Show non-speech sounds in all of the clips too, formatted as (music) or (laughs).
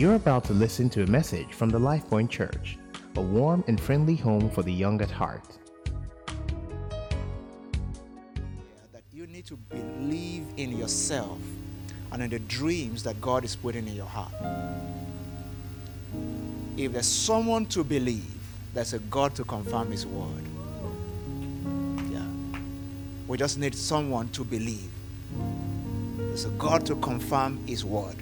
You're about to listen to a message from the LifePoint Church, a warm and friendly home for the young at heart. that you need to believe in yourself and in the dreams that God is putting in your heart. If there's someone to believe, there's a God to confirm His word. Yeah. We just need someone to believe. There's a God to confirm His word.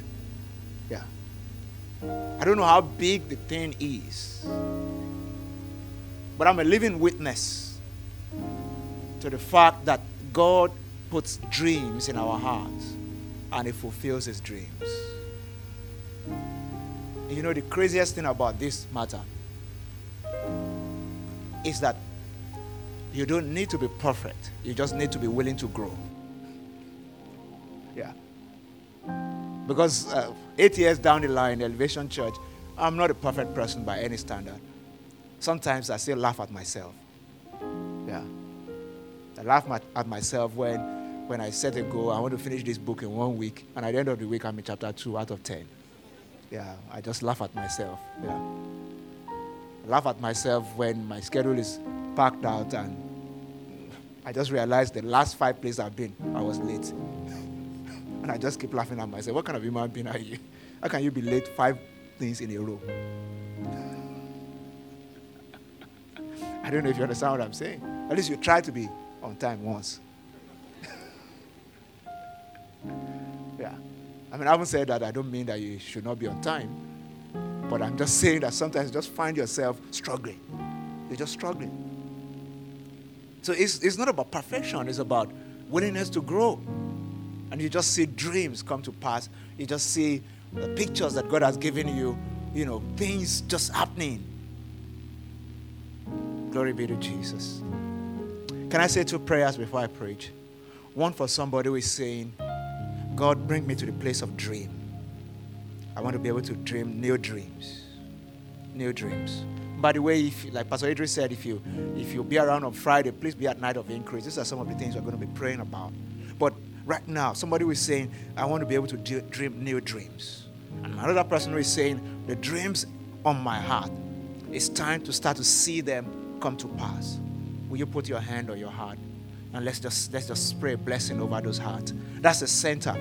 I don't know how big the thing is, but I'm a living witness to the fact that God puts dreams in our hearts and He fulfills His dreams. You know, the craziest thing about this matter is that you don't need to be perfect, you just need to be willing to grow. Because uh, eight years down the line, Elevation Church, I'm not a perfect person by any standard. Sometimes I still laugh at myself. Yeah. I laugh at myself when, when I set a goal, I want to finish this book in one week, and at the end of the week, I'm in chapter 2 out of 10. Yeah, I just laugh at myself. Yeah. I laugh at myself when my schedule is packed out, and I just realized the last five places I've been, I was late. And I just keep laughing at myself. What kind of human being are you? How can you be late five things in a row? (laughs) I don't know if you understand what I'm saying. At least you try to be on time once. (laughs) yeah. I mean, I haven't said that. I don't mean that you should not be on time. But I'm just saying that sometimes you just find yourself struggling. You're just struggling. So it's, it's not about perfection, it's about willingness to grow. And you just see dreams come to pass. You just see the pictures that God has given you, you know, things just happening. Glory be to Jesus. Can I say two prayers before I preach? One for somebody who is saying, God, bring me to the place of dream. I want to be able to dream new dreams. New dreams. By the way, if like Pastor Idris said, if you if you be around on Friday, please be at night of increase. These are some of the things we're going to be praying about. Right now, somebody was saying, I want to be able to do, dream new dreams. And another person was saying, the dreams on my heart, it's time to start to see them come to pass. Will you put your hand on your heart? And let's just let's just spray a blessing over those hearts. That's the center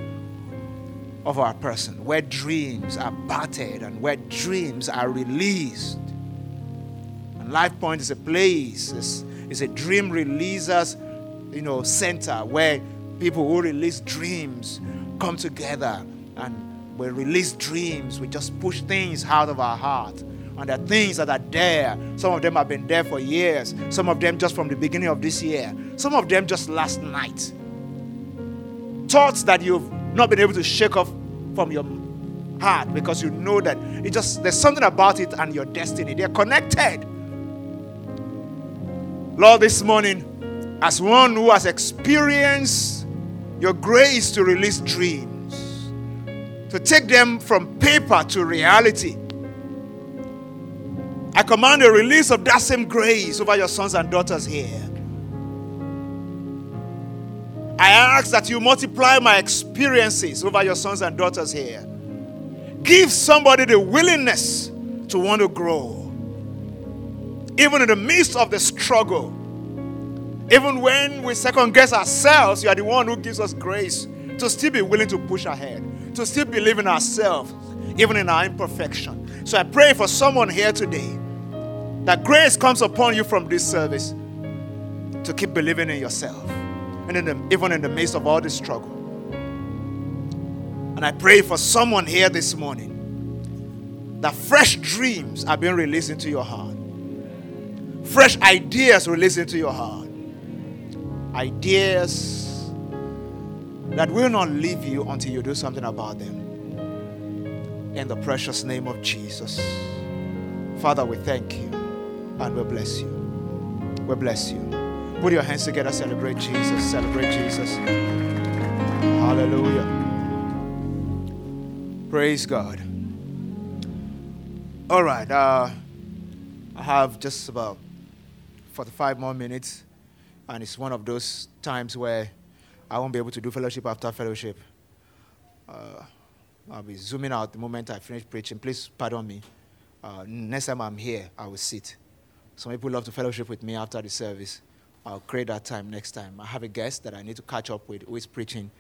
of our person, where dreams are battered and where dreams are released. And Life Point is a place, it's, it's a dream releasers, you know, center where people who release dreams come together and we release dreams. We just push things out of our heart. And there are things that are there. Some of them have been there for years. Some of them just from the beginning of this year. Some of them just last night. Thoughts that you've not been able to shake off from your heart because you know that it just there's something about it and your destiny. They're connected. Lord, this morning, as one who has experienced your grace to release dreams, to take them from paper to reality. I command a release of that same grace over your sons and daughters here. I ask that you multiply my experiences over your sons and daughters here. Give somebody the willingness to want to grow. Even in the midst of the struggle, even when we second guess ourselves, you are the one who gives us grace to still be willing to push ahead, to still believe in ourselves, even in our imperfection. So I pray for someone here today that grace comes upon you from this service to keep believing in yourself, and in the, even in the midst of all this struggle. And I pray for someone here this morning that fresh dreams are being released into your heart, fresh ideas released into your heart ideas that will not leave you until you do something about them. In the precious name of Jesus. Father, we thank you and we bless you. We bless you. Put your hands together, celebrate Jesus, celebrate Jesus. Hallelujah. Praise God. All right, uh, I have just about 45 more minutes and it's one of those times where I won't be able to do fellowship after fellowship. Uh, I'll be zooming out the moment I finish preaching. Please pardon me. Uh, next time I'm here, I will sit. Some people love to fellowship with me after the service. I'll create that time next time. I have a guest that I need to catch up with who is preaching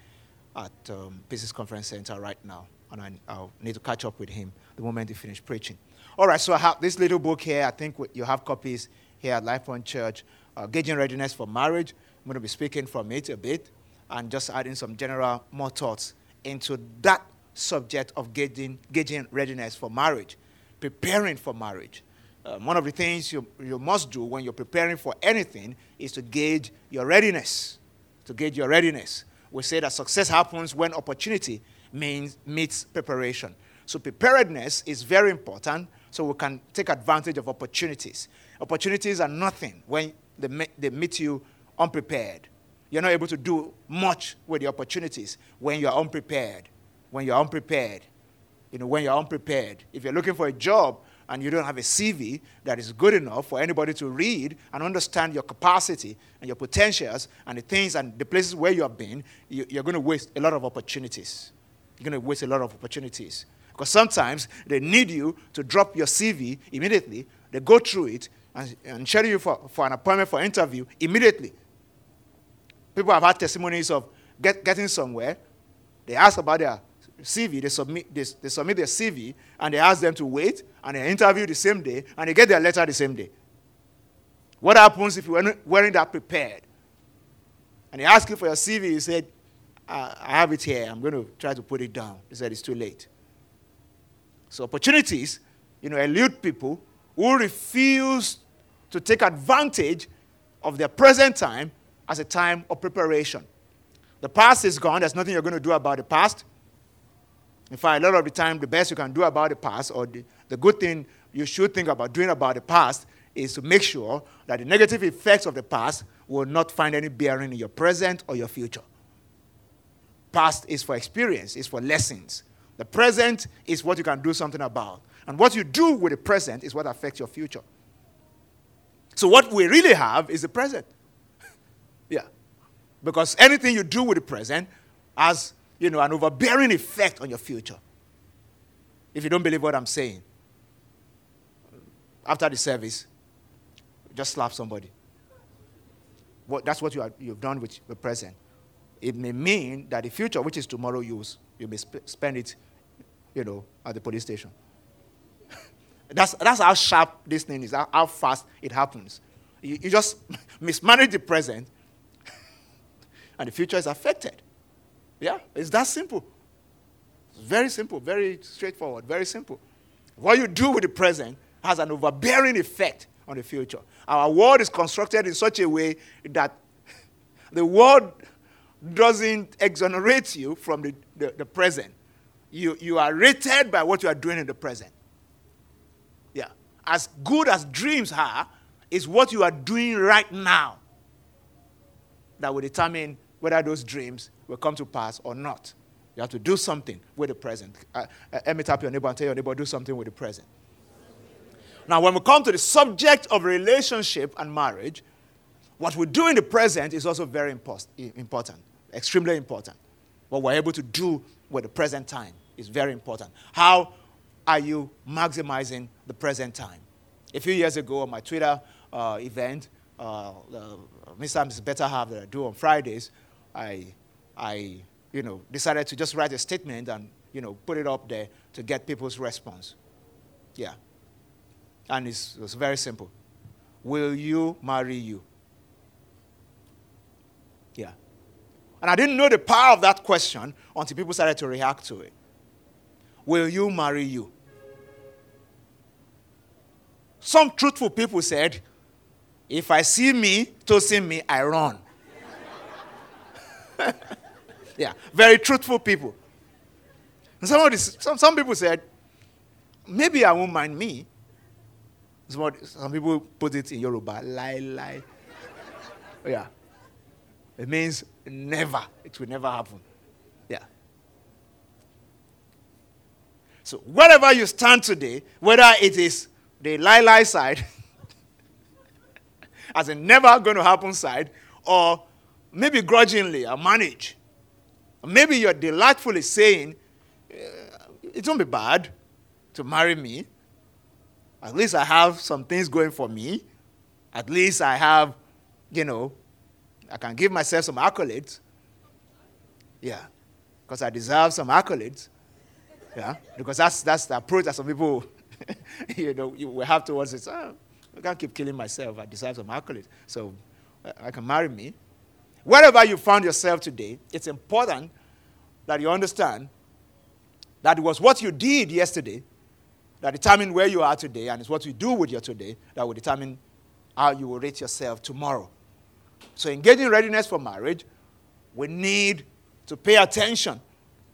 at um, Conference Center right now. And I, I'll need to catch up with him the moment he finishes preaching. All right, so I have this little book here. I think you have copies here at Life Point Church. Uh, Gauging Readiness for Marriage. I'm going to be speaking from it a bit and just adding some general more thoughts into that subject of gauging, gauging readiness for marriage, preparing for marriage. Um, one of the things you, you must do when you're preparing for anything is to gauge your readiness. To gauge your readiness. We say that success happens when opportunity means, meets preparation. So, preparedness is very important so we can take advantage of opportunities. Opportunities are nothing when they, they meet you unprepared. You're not able to do much with the opportunities when you're unprepared. When you're unprepared. You know, when you're unprepared. If you're looking for a job and you don't have a CV that is good enough for anybody to read and understand your capacity and your potentials and the things and the places where you have been, you, you're going to waste a lot of opportunities. You're going to waste a lot of opportunities. Because sometimes they need you to drop your CV immediately. They go through it and, and schedule you for, for an appointment for interview immediately. People have had testimonies of get, getting somewhere. They ask about their CV, they submit, they, they submit their CV, and they ask them to wait, and they interview the same day, and they get their letter the same day. What happens if you weren't that prepared? And they ask you for your CV, you said, I have it here, I'm going to try to put it down. He said, it's too late. So opportunities, you know, elude people who refuse to take advantage of their present time as a time of preparation. The past is gone, there's nothing you're going to do about the past. In fact, a lot of the time, the best you can do about the past, or the, the good thing you should think about doing about the past, is to make sure that the negative effects of the past will not find any bearing in your present or your future. Past is for experience, is for lessons. The present is what you can do something about. And what you do with the present is what affects your future. So, what we really have is the present. (laughs) yeah. Because anything you do with the present has, you know, an overbearing effect on your future. If you don't believe what I'm saying, after the service, just slap somebody. What, that's what you are, you've done with the present. It may mean that the future, which is tomorrow, you, you may sp- spend it, you know, at the police station. That's, that's how sharp this thing is, how, fast it happens. You, you just (laughs) mismanage the present, (laughs) and the future is affected. Yeah, it's that simple. It's very simple, very straightforward, very simple. What you do with the present has an overbearing effect on the future. Our world is constructed in such a way that (laughs) the world doesn't exonerate you from the, the, the present. You, you are rated by what you are doing in the present as good as dreams are, is what you are doing right now that will determine whether those dreams will come to pass or not. You have to do something with the present. Uh, uh, let me tap your neighbor and tell your neighbor, do something with the present. Now, when we come to the subject of relationship and marriage, what we do in the present is also very important, extremely important. What we're able to do with the present time is very important. How are you maximizing the present time? A few years ago, on my Twitter uh, event, uh, Mr. and Mrs. Better Half that I do on Fridays, I, I, you know, decided to just write a statement and, you know, put it up there to get people's response. Yeah. And it's, it was very simple. Will you marry you? Yeah. And I didn't know the power of that question until people started to react to it. Will you marry you? Some truthful people said, if I see me tossing me, I run. (laughs) yeah, very truthful people. And some, the, some, some people said, maybe I won't mind me. Some, some people put it in Yoruba, lie, lie. (laughs) yeah. It means never. It will never happen. Yeah. So, wherever you stand today, whether it is the lie lie side, (laughs) as a never going to happen side, or maybe grudgingly, or manage. Maybe you're delightfully saying, uh, it won't be bad to marry me. At least I have some things going for me. At least I have, you know, I can give myself some accolades. Yeah, because I deserve some accolades. Yeah, because that's, that's the approach that some people, (laughs) you know, you will have towards it. Oh, ah, I can't keep killing myself. I deserve some accolades. So uh, I can marry me. Wherever you found yourself today, it's important that you understand that it was what you did yesterday that determined where you are today, and it's what you do with your today that will determine how you will rate yourself tomorrow. So, in getting readiness for marriage, we need to pay attention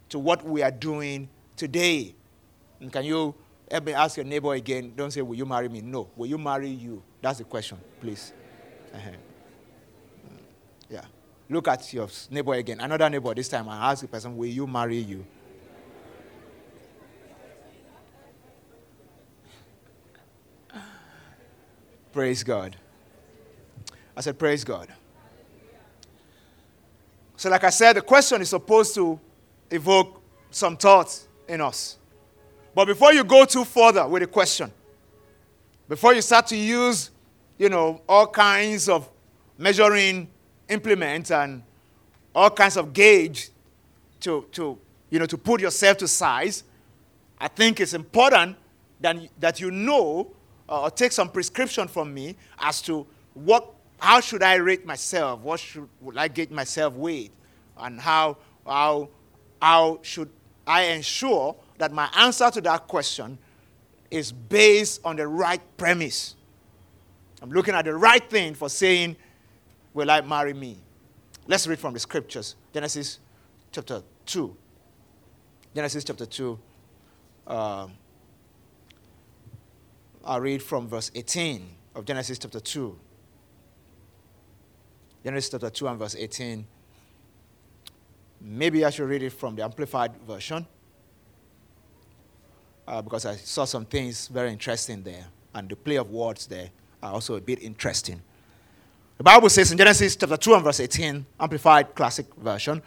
to what we are doing today. And can you help me ask your neighbor again? Don't say, Will you marry me? No. Will you marry you? That's the question, please. Uh-huh. Yeah. Look at your neighbor again. Another neighbor this time I ask the person, Will you marry you? Praise God. I said, Praise God. So, like I said, the question is supposed to evoke some thoughts in us. But before you go too further with the question, before you start to use, you know, all kinds of measuring implements and all kinds of gauge to, to, you know, to put yourself to size, I think it's important that, that you know uh, or take some prescription from me as to what, how should I rate myself? What should would I get myself with? And how, how, how should I ensure that my answer to that question is based on the right premise? I'm looking at the right thing for saying, Will I marry me? Let's read from the scriptures Genesis chapter 2. Genesis chapter 2. Uh, I'll read from verse 18 of Genesis chapter 2. Genesis chapter 2 and verse 18. Maybe I should read it from the Amplified Version uh, because I saw some things very interesting there, and the play of words there are also a bit interesting. The Bible says in Genesis chapter 2 and verse 18, Amplified Classic Version,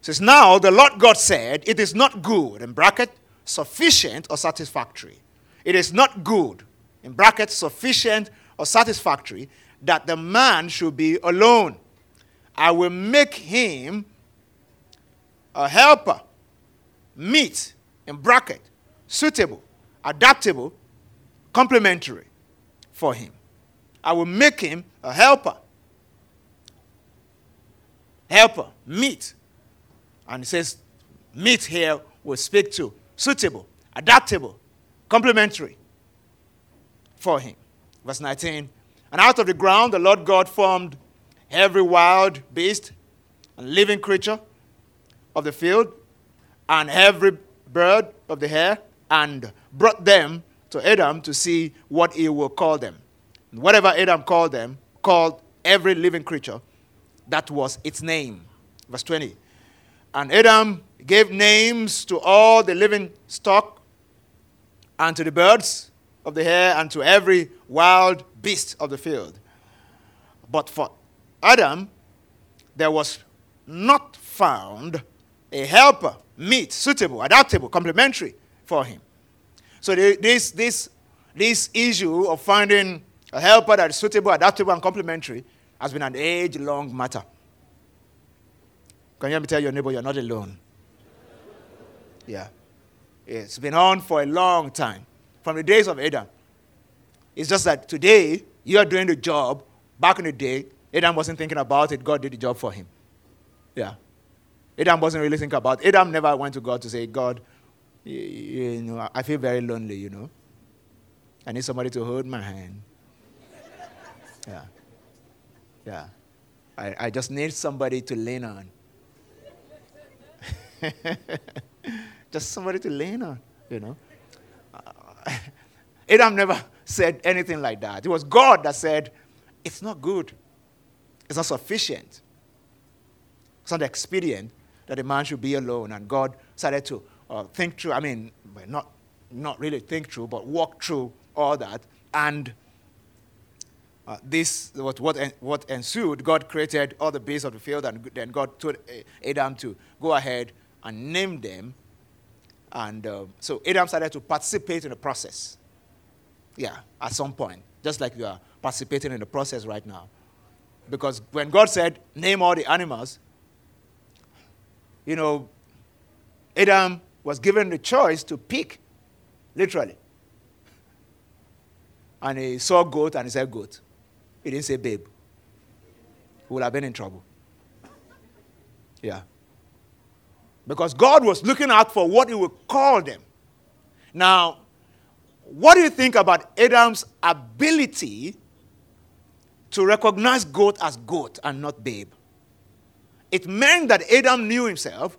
says, Now the Lord God said, It is not good, in bracket, sufficient or satisfactory. It is not good, in bracket, sufficient or satisfactory, that the man should be alone. I will make him a helper, meet, in bracket, suitable, adaptable, complementary for him. I will make him a helper. Helper, meet. And it says, meet here will speak to suitable, adaptable, complementary for him. Verse 19 And out of the ground the Lord God formed every wild beast and living creature of the field and every bird of the air and brought them to Adam to see what he will call them. Whatever Adam called them, called every living creature, that was its name. Verse 20. And Adam gave names to all the living stock and to the birds of the air and to every wild beast of the field. But for Adam, there was not found a helper, meet, suitable, adaptable, complementary for him. So this, this, this issue of finding a helper that is suitable, adaptable, and complementary has been an age-long matter. Can you tell your neighbor you're not alone? Yeah. It's been on for a long time from the days of Adam. It's just that today you are doing the job. Back in the day, Adam wasn't thinking about it. God did the job for him. Yeah. Adam wasn't really thinking about it. Adam never went to God to say, God, you, know, I feel very lonely, you know. I need somebody to hold my hand. Yeah. Yeah. I, I just need somebody to lean on. (laughs) just somebody to lean on, you know. Uh, (laughs) Adam never said anything like that. It was God that said, It's not good. It's not sufficient. It's not expedient that a man should be alone. And God started to uh, think through, I mean, not, not really think through, but walk through all that. And uh, this, what, what, what ensued, God created all the beasts of the field, and then God told Adam to go ahead and name them And uh, so Adam started to participate in the process. Yeah, at some point, just like you are participating in the process right now. Because when God said, name all the animals, you know, Adam was given the choice to pick, literally. And he saw goat and he said goat. He didn't say babe. He would have been in trouble. Yeah. Because God was looking out for what he would call them. Now, what do you think about Adam's ability to recognize goat as goat and not babe? It meant that Adam knew himself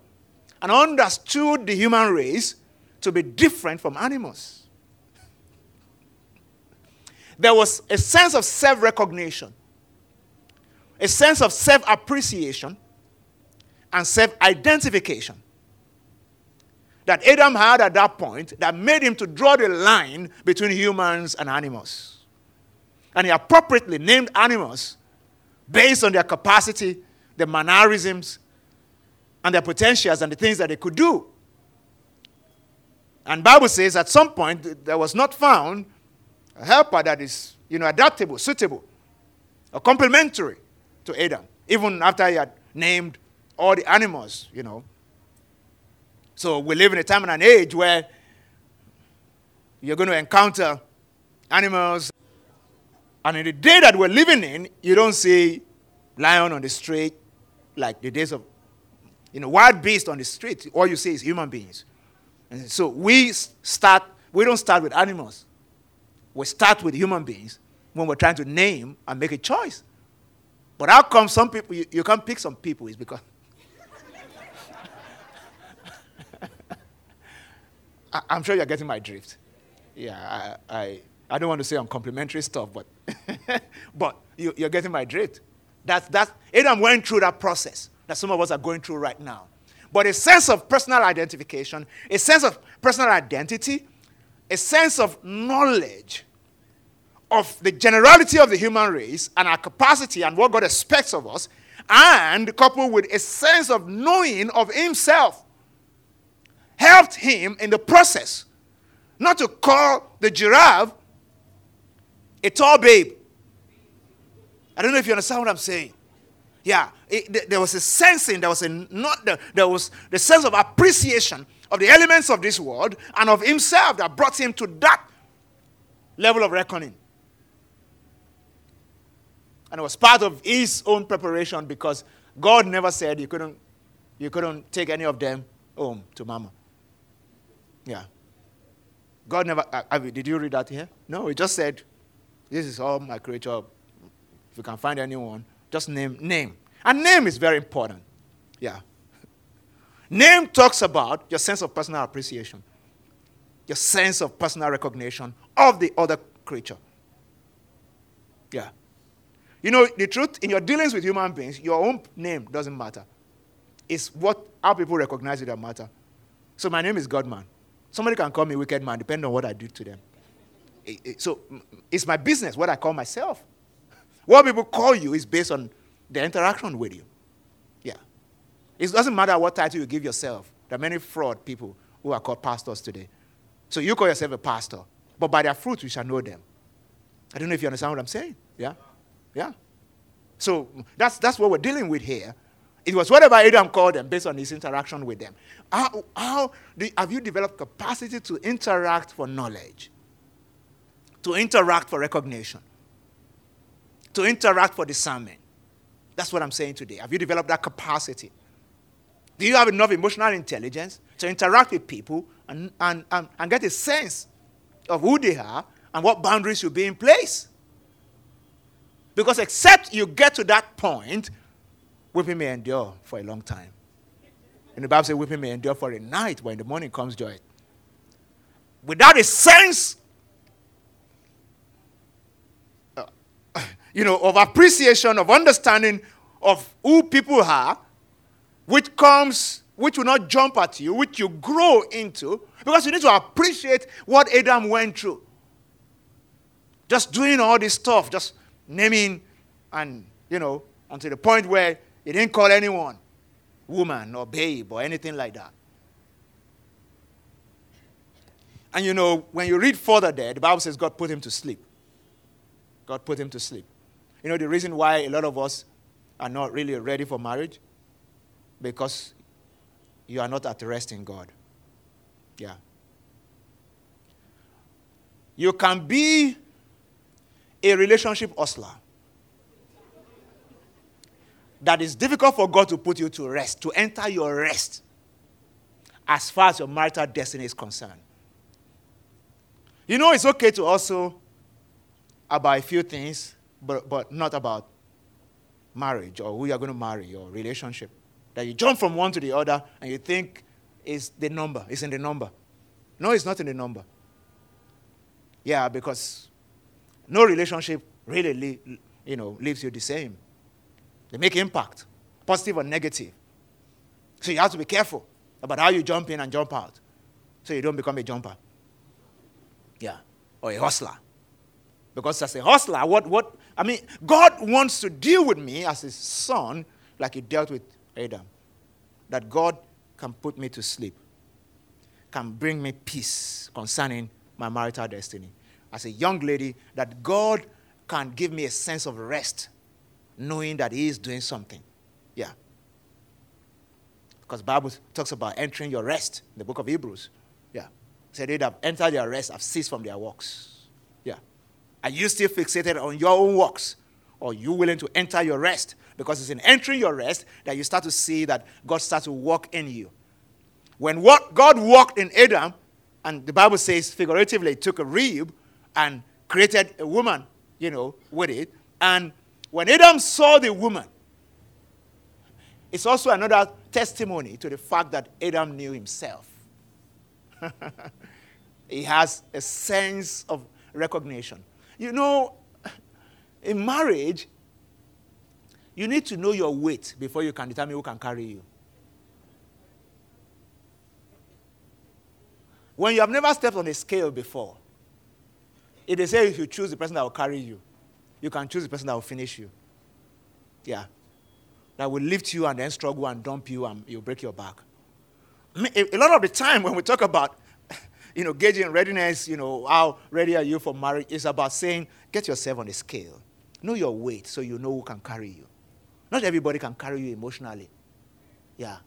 and understood the human race to be different from animals. There was a sense of self recognition, a sense of self appreciation, and self identification that Adam had at that point that made him to draw the line between humans and animals. And he appropriately named animals based on their capacity, their mannerisms, and their potentials and the things that they could do. And Bible says at some point there was not found a helper that is, you know, adaptable, suitable, or complementary to Adam, even after he had named all the animals, you know. So we live in a time and an age where you're going to encounter animals. And in the day that we're living in, you don't see lion on the street like the days of, you know, wild beast on the street. All you see is human beings. And so we start, we don't start with animals. We start with human beings when we're trying to name and make a choice. But how come some people, you, you can't pick some people is because (laughs) I, am sure you're getting my drift. Yeah, I, I, I don't want to say on complimentary stuff, but, (laughs) but you, you're getting my drift. That's, that's, Adam went through that process that some of us are going through right now. But a sense of personal identification, a sense of personal identity, a sense of knowledge of the generality of the human race and our capacity and what God expects of us, and coupled with a sense of knowing of Himself helped him in the process not to call the giraffe a tall babe. I don't know if you understand what I'm saying. Yeah, it, there was a sensing, there was a not there was the sense of appreciation of the elements of this world and of himself that brought him to that level of reckoning. And it was part of his own preparation because God never said you couldn't you couldn't take any of them home to mama. Yeah. God never, uh, did you read that here? No, he just said, This is all my creature. If you can find anyone, just name, name. And name is very important. Yeah. Name talks about your sense of personal appreciation, your sense of personal recognition of the other creature. Yeah. You know, the truth, in your dealings with human beings, your own name doesn't matter. It's what how people recognize you that matter. So my name is Godman. Somebody can call me wicked man, depending on what I do to them. so it's my business, what I call myself. What people call you is based on the interaction with you. Yeah. It doesn't matter what title you give yourself. There are many fraud people who are called pastors today. So you call yourself a pastor, but by their fruits we shall know them. I don't know if you understand what I'm saying. Yeah? Yeah. So that's, that's what we're dealing with here. It was whatever Adam called them based on his interaction with them. How, how do, have you developed capacity to interact for knowledge? To interact for recognition? To interact for discernment? That's what I'm saying today. Have you developed that capacity? Do you have enough emotional intelligence to interact with people and, and, and, and get a sense of who they are and what boundaries should be in place? Because except you get to that point, weeping may endure for a long time. And the Bible says weeping may endure for a night, but in the morning comes joy. Without a sense, you know, of appreciation, of understanding of who people are, which comes, which will not jump at you, which you grow into, because you need to appreciate what Adam went through. Just doing all this stuff, just naming and, you know, until the point where he didn't call anyone woman or babe or anything like that. And you know, when you read further there, the Bible says God put him to sleep. God put him to sleep. You know, the reason why a lot of us are not really ready for marriage? Because you are not at rest in God. Yeah. You can be a relationship hustler that is difficult for God to put you to rest, to enter your rest as far as your marital destiny is concerned. You know, it's okay to also about a few things, but, but not about marriage or who you're going to marry or relationship. That you jump from one to the other and you think is the number, it's in the number. No, it's not in the number. Yeah, because no relationship really, you know, leaves you the same. They make impact, positive or negative. So you have to be careful about how you jump in and jump out so you don't become a jumper. Yeah, or a hustler. Because as a hustler, what, what, I mean, God wants to deal with me as his son like he dealt with Adam. That God can put me to sleep, can bring me peace concerning my marital destiny. As a young lady, that God can give me a sense of rest, knowing that He is doing something. Yeah. Because Bible talks about entering your rest in the book of Hebrews. Yeah. Said they have entered their rest, have ceased from their works. Are you still fixated on your own works? Or you willing to enter your rest? Because it's in entering your rest that you start to see that God starts to work in you. When what God worked in Adam, and the Bible says figuratively, took a rib and created a woman, you know, with it. And when Adam saw the woman, it's also another testimony to the fact that Adam knew himself. (laughs) he has a sense of recognition. You know, in marriage, you need to know your weight before you can determine who can carry you. When you have never stepped on a scale before, if they say if you choose the person that will carry you, you can choose the person that will finish you. Yeah. That will lift you and then struggle and dump you and you'll break your back. A lot of the time when we talk about you know, gauging readiness, you know, how ready are you for marriage, it's about saying, get yourself on a scale. Know your weight so you know who can carry you. Not everybody can carry you emotionally. Yeah.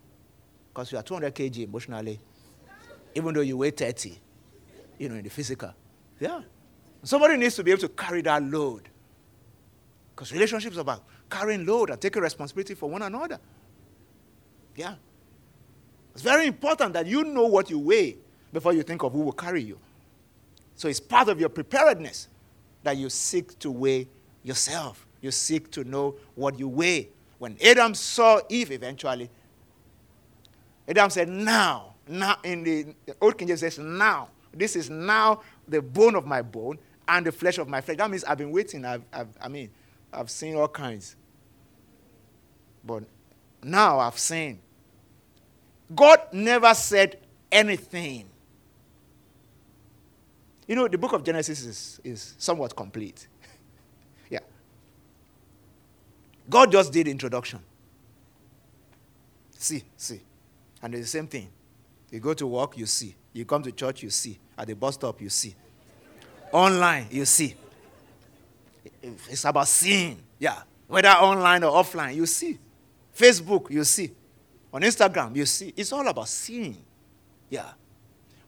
Because you are 200 kg emotionally, even though you weigh 30, you know, in the physical. Yeah. Somebody needs to be able to carry that load. Because relationships are about carrying load and taking responsibility for one another. Yeah. It's very important that you know what you weigh before you think of who will carry you. So it's part of your preparedness that you seek to weigh yourself. You seek to know what you weigh. When Adam saw Eve eventually, Adam said, Now, now, in the, Old King James says, Now. This is now the bone of my bone and the flesh of my flesh. That means I've been waiting. I've, I've, I mean, I've seen all kinds. But now I've seen. God never said anything you know, the book of Genesis is, is somewhat complete. (laughs) yeah. God just did introduction. See, see. And it's the same thing. You go to work, you see. You come to church, you see. At the bus stop, you see. Online, you see. It's about seeing. Yeah. Whether online or offline, you see. Facebook, you see. On Instagram, you see. It's all about seeing. Yeah.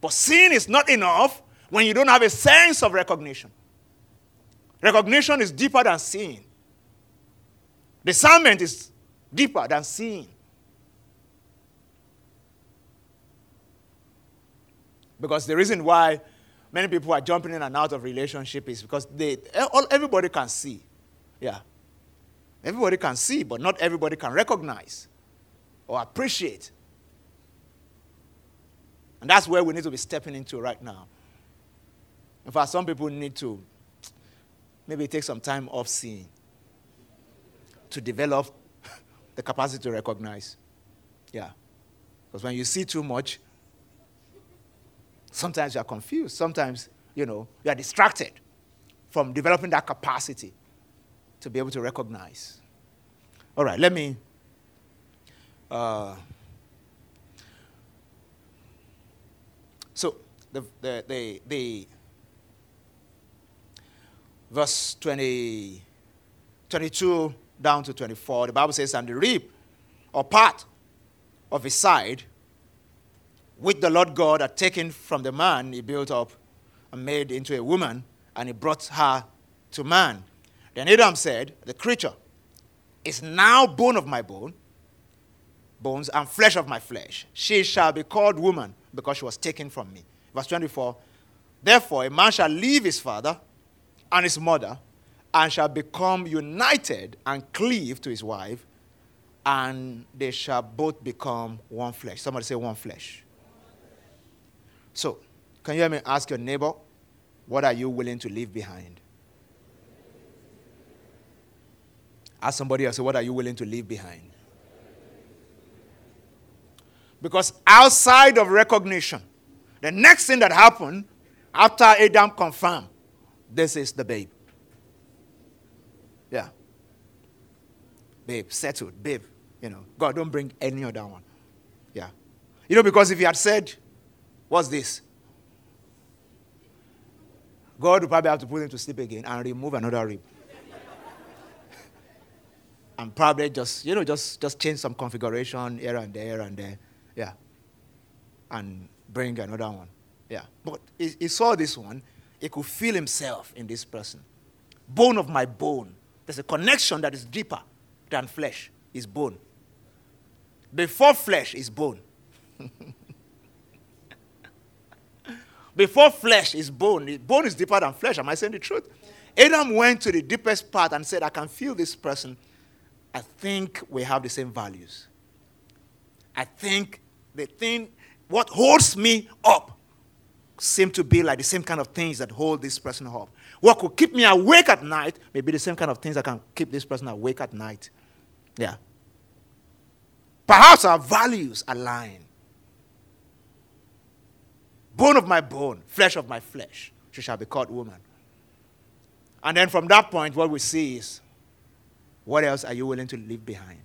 But seeing is not enough when you don't have a sense of recognition. Recognition is deeper than seeing. Discernment is deeper than seeing. Because the reason why many people are jumping in and out of relationship is because they all, everybody can see. Yeah. Everybody can see, but not everybody can recognize or appreciate. And that's where we need to be stepping into right now. In fact, some people need to maybe take some time off seeing to develop (laughs) the capacity to recognize. Yeah. Because when you see too much, sometimes you are confused. Sometimes, you know, you are distracted from developing that capacity to be able to recognize. All right, let me. Uh, so, the, the, the, the verse 20, 22 down to 24, the Bible says, And the rib or part of his side, which the Lord God had taken from the man he built up and made into a woman, and he brought her to man. Then Adam said, The creature is now bone of my bone, bones, and flesh of my flesh. She shall be called woman because she was taken from me. Verse 24 Therefore, a man shall leave his father and his mother and shall become united and cleave to his wife, and they shall both become one flesh. Somebody say one flesh. So, can you hear me ask your neighbor, what are you willing to leave behind? Ask somebody else, what are you willing to leave behind? Because outside of recognition, the next thing that happened after Adam confirmed, this is the babe. Yeah. Babe, settled, babe. You know, God, don't bring any other one. Yeah. You know, because if he had said, What's this? God would probably have to put him to sleep again and remove another rib. (laughs) and probably just, you know, just, just change some configuration here and there and there. Yeah. And bring another one. Yeah. But he, he saw this one. He could feel himself in this person. Bone of my bone. There's a connection that is deeper than flesh, is bone. Before flesh is bone. (laughs) Before flesh is bone. Bone is deeper than flesh. Am I saying the truth? Adam went to the deepest part and said, I can feel this person. I think we have the same values. I think the thing, what holds me up, seem to be like the same kind of things that hold this person up. What could keep me awake at night may be the same kind of things that can keep this person awake at night. Yeah. Perhaps our values align. Bone of my bone, flesh of my flesh, she shall be called woman. And then from that point, what we see is what else are you willing to leave behind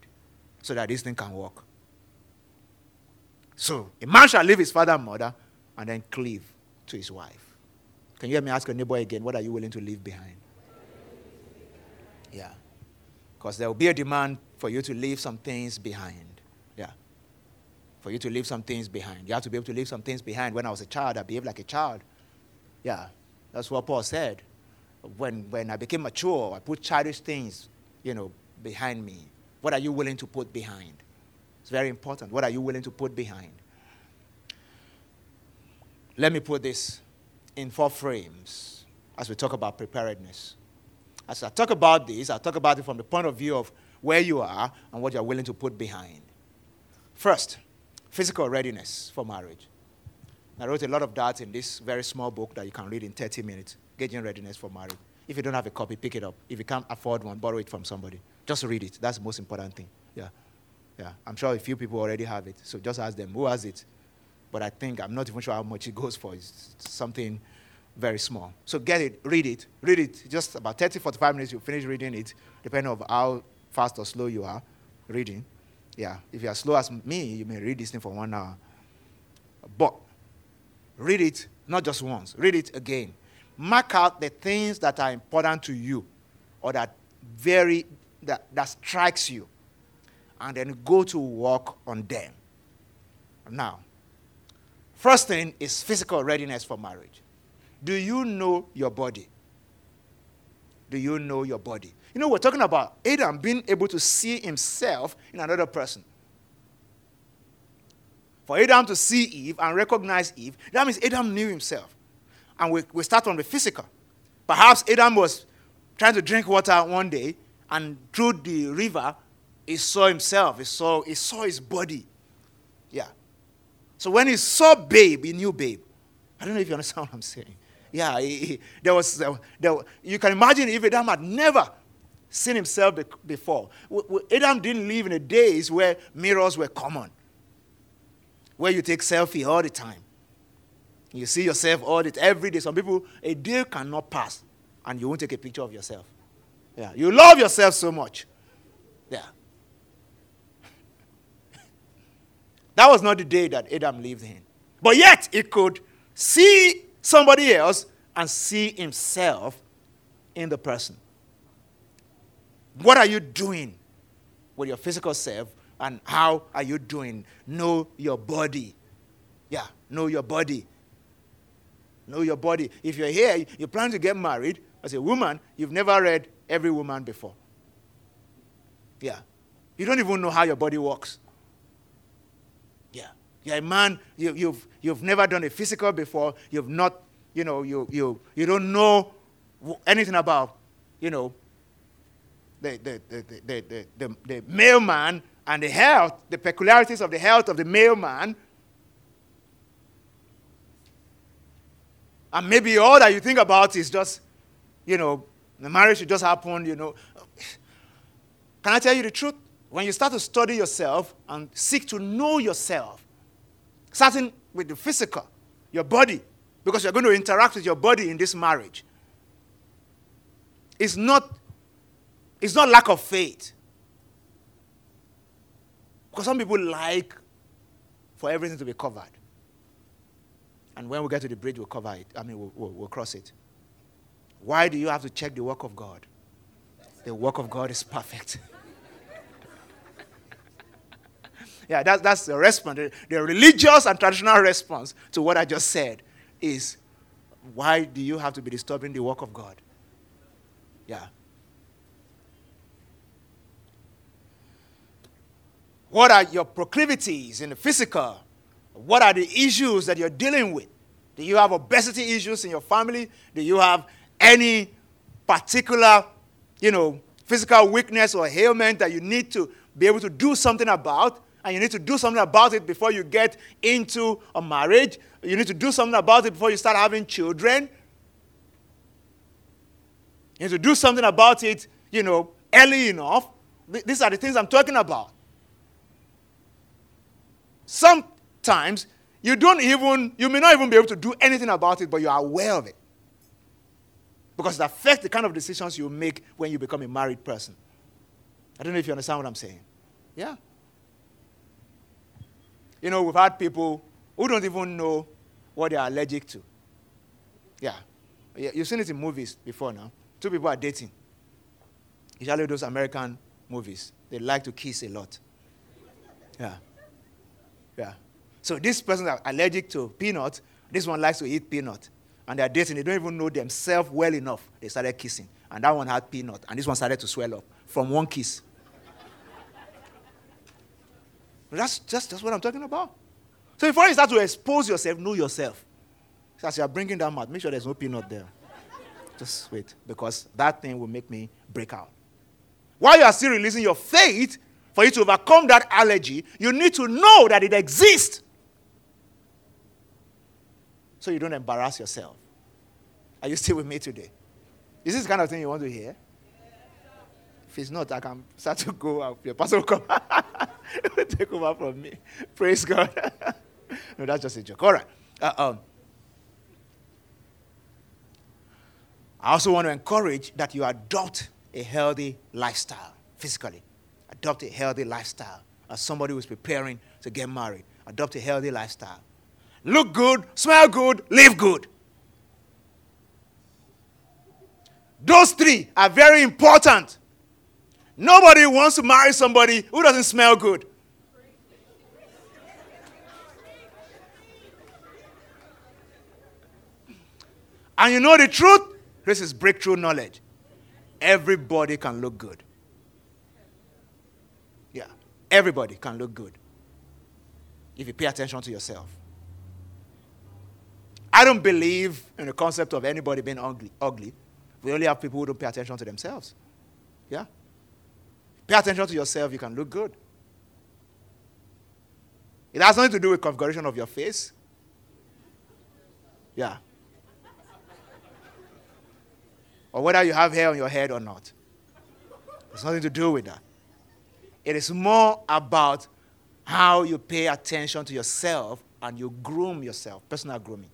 so that this thing can work? So, a man shall leave his father and mother and then cleave to his wife. Can you hear me ask your neighbor again, what are you willing to leave behind? Yeah. Because there will be a demand for you to leave some things behind. Yeah. For you to leave some things behind. You have to be able to leave some things behind. When I was a child, I behaved like a child. Yeah. That's what Paul said. When, when I became mature, I put childish things, you know, behind me. What are you willing to put behind? It's very important. What are you willing to put behind? Let me put this in four frames as we talk about preparedness. As I talk about this, I talk about it from the point of view of where you are and what you're willing to put behind. First, physical readiness for marriage. I wrote a lot of that in this very small book that you can read in 30 minutes, Gauging Readiness for Marriage. If you don't have a copy, pick it up. If you can't afford one, borrow it from somebody. Just read it. That's the most important thing. Yeah. Yeah. I'm sure a few people already have it. So just ask them, who has it? But I think I'm not even sure how much it goes for. It's something very small. So get it, read it, read it. Just about 30, 45 minutes, you finish reading it, depending on how fast or slow you are reading. Yeah, if you are slow as me, you may read this thing for one hour. But read it not just once, read it again. Mark out the things that are important to you or that very that, that strikes you and then go to work on them. Now, First thing is physical readiness for marriage. Do you know your body? Do you know your body? You know, we're talking about Adam being able to see himself in another person. For Adam to see Eve and recognize Eve, that means Adam knew himself. And we, we start from the physical. Perhaps Adam was trying to drink water one day, and through the river, he saw himself, he saw, he saw his body. So when he saw babe, he knew babe. I don't know if you understand what I'm saying. Yeah, he, he, there was, there, you can imagine if Adam had never seen himself be, before. Adam didn't live in the days where mirrors were common, where you take selfie all the time. You see yourself all the every day. Some people, a day cannot pass and you won't take a picture of yourself. Yeah, you love yourself so much. Yeah. That was not the day that Adam lived in. But yet, he could see somebody else and see himself in the person. What are you doing with your physical self and how are you doing? Know your body. Yeah, know your body. Know your body. If you're here, you plan to get married as a woman, you've never read every woman before. Yeah. You don't even know how your body works. You're a man, you, you've, you've never done a physical before, you've not, you know, you, you, you don't know anything about, you know, the, the, the, the, the, the, the male man and the health, the peculiarities of the health of the male man. And maybe all that you think about is just, you know, the marriage should just happen, you know. Can I tell you the truth? When you start to study yourself and seek to know yourself, starting with the physical, your body, because you're going to interact with your body in this marriage, it's not, it's not lack of faith. Because some people like for everything to be covered. And when we get to the bridge, we'll cover it. I mean, we'll, we'll, we'll cross it. Why do you have to check the work of God? The work of God is perfect. (laughs) yeah, that, that's the response. The, the religious and traditional response to what I just said is why do you have to be disturbing the work of God? Yeah. What are your proclivities in the physical? What are the issues that you're dealing with? Do you have obesity issues in your family? Do you have any particular, you know, physical weakness or ailment that you need to be able to do something about? And you need to do something about it before you get into a marriage. You need to do something about it before you start having children. You need to do something about it, you know, early enough. These are the things I'm talking about. Sometimes you don't even, you may not even be able to do anything about it, but you are aware of it. Because it affects the kind of decisions you make when you become a married person. I don't know if you understand what I'm saying. Yeah. You know, we've had people who don't even know what they are allergic to. Yeah. You've seen it in movies before now. Two people are dating. Usually those American movies. They like to kiss a lot. Yeah. Yeah. So this person is allergic to peanut. This one likes to eat peanut. And they're dating. They don't even know themselves well enough. They started kissing. And that one had peanut. And this one started to swell up from one kiss. That's just that's what I'm talking about. So before you start to expose yourself, know yourself. As you're bringing that out, make sure there's no peanut there. Just wait, because that thing will make me break out. While you are still releasing your faith for you to overcome that allergy, you need to know that it exists. So you don't embarrass yourself. Are you still with me today? Is this the kind of thing you want to hear? If it's not, I can start to go out. Your pastor will come. (laughs) take over from me. Praise God. (laughs) no, that's just a joke. All right. Uh, um, I also want to encourage that you adopt a healthy lifestyle physically. Adopt a healthy lifestyle. As somebody who's preparing to get married, adopt a healthy lifestyle. Look good, smell good, live good. Those three are very important. Nobody wants to marry somebody who doesn't smell good. And you know the truth? This is breakthrough knowledge. Everybody can look good. Yeah, everybody can look good if you pay attention to yourself. I don't believe in the concept of anybody being ugly. ugly. We only have people who don't pay attention to themselves. Yeah? Pay attention to yourself, you can look good. It has nothing to do with configuration of your face. Yeah or whether you have hair on your head or not. It's nothing to do with that. It is more about how you pay attention to yourself and you groom yourself, personal grooming.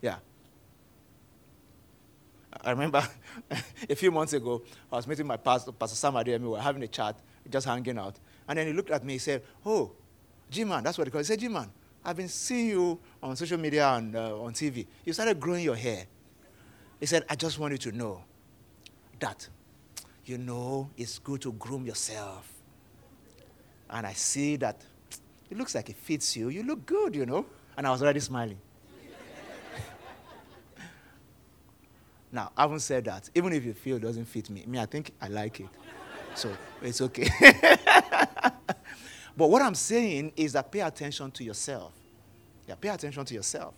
Yeah. I remember (laughs) a few months ago, I was meeting my pastor, Pastor Sam and we were having a chat, just hanging out. And then he looked at me, he said, Oh, G-Man, that's what he called. He said, G-Man, I've been seeing you on social media and uh, on TV. You started growing your hair. He said, I just want you to know that, you know, it's good to groom yourself. And I see that it looks like it fits you. You look good, you know. And I was already smiling. Now, I haven't said that. Even if you feel it doesn't fit me, I mean, I think I like it. So it's okay. (laughs) but what I'm saying is that pay attention to yourself. Yeah, pay attention to yourself.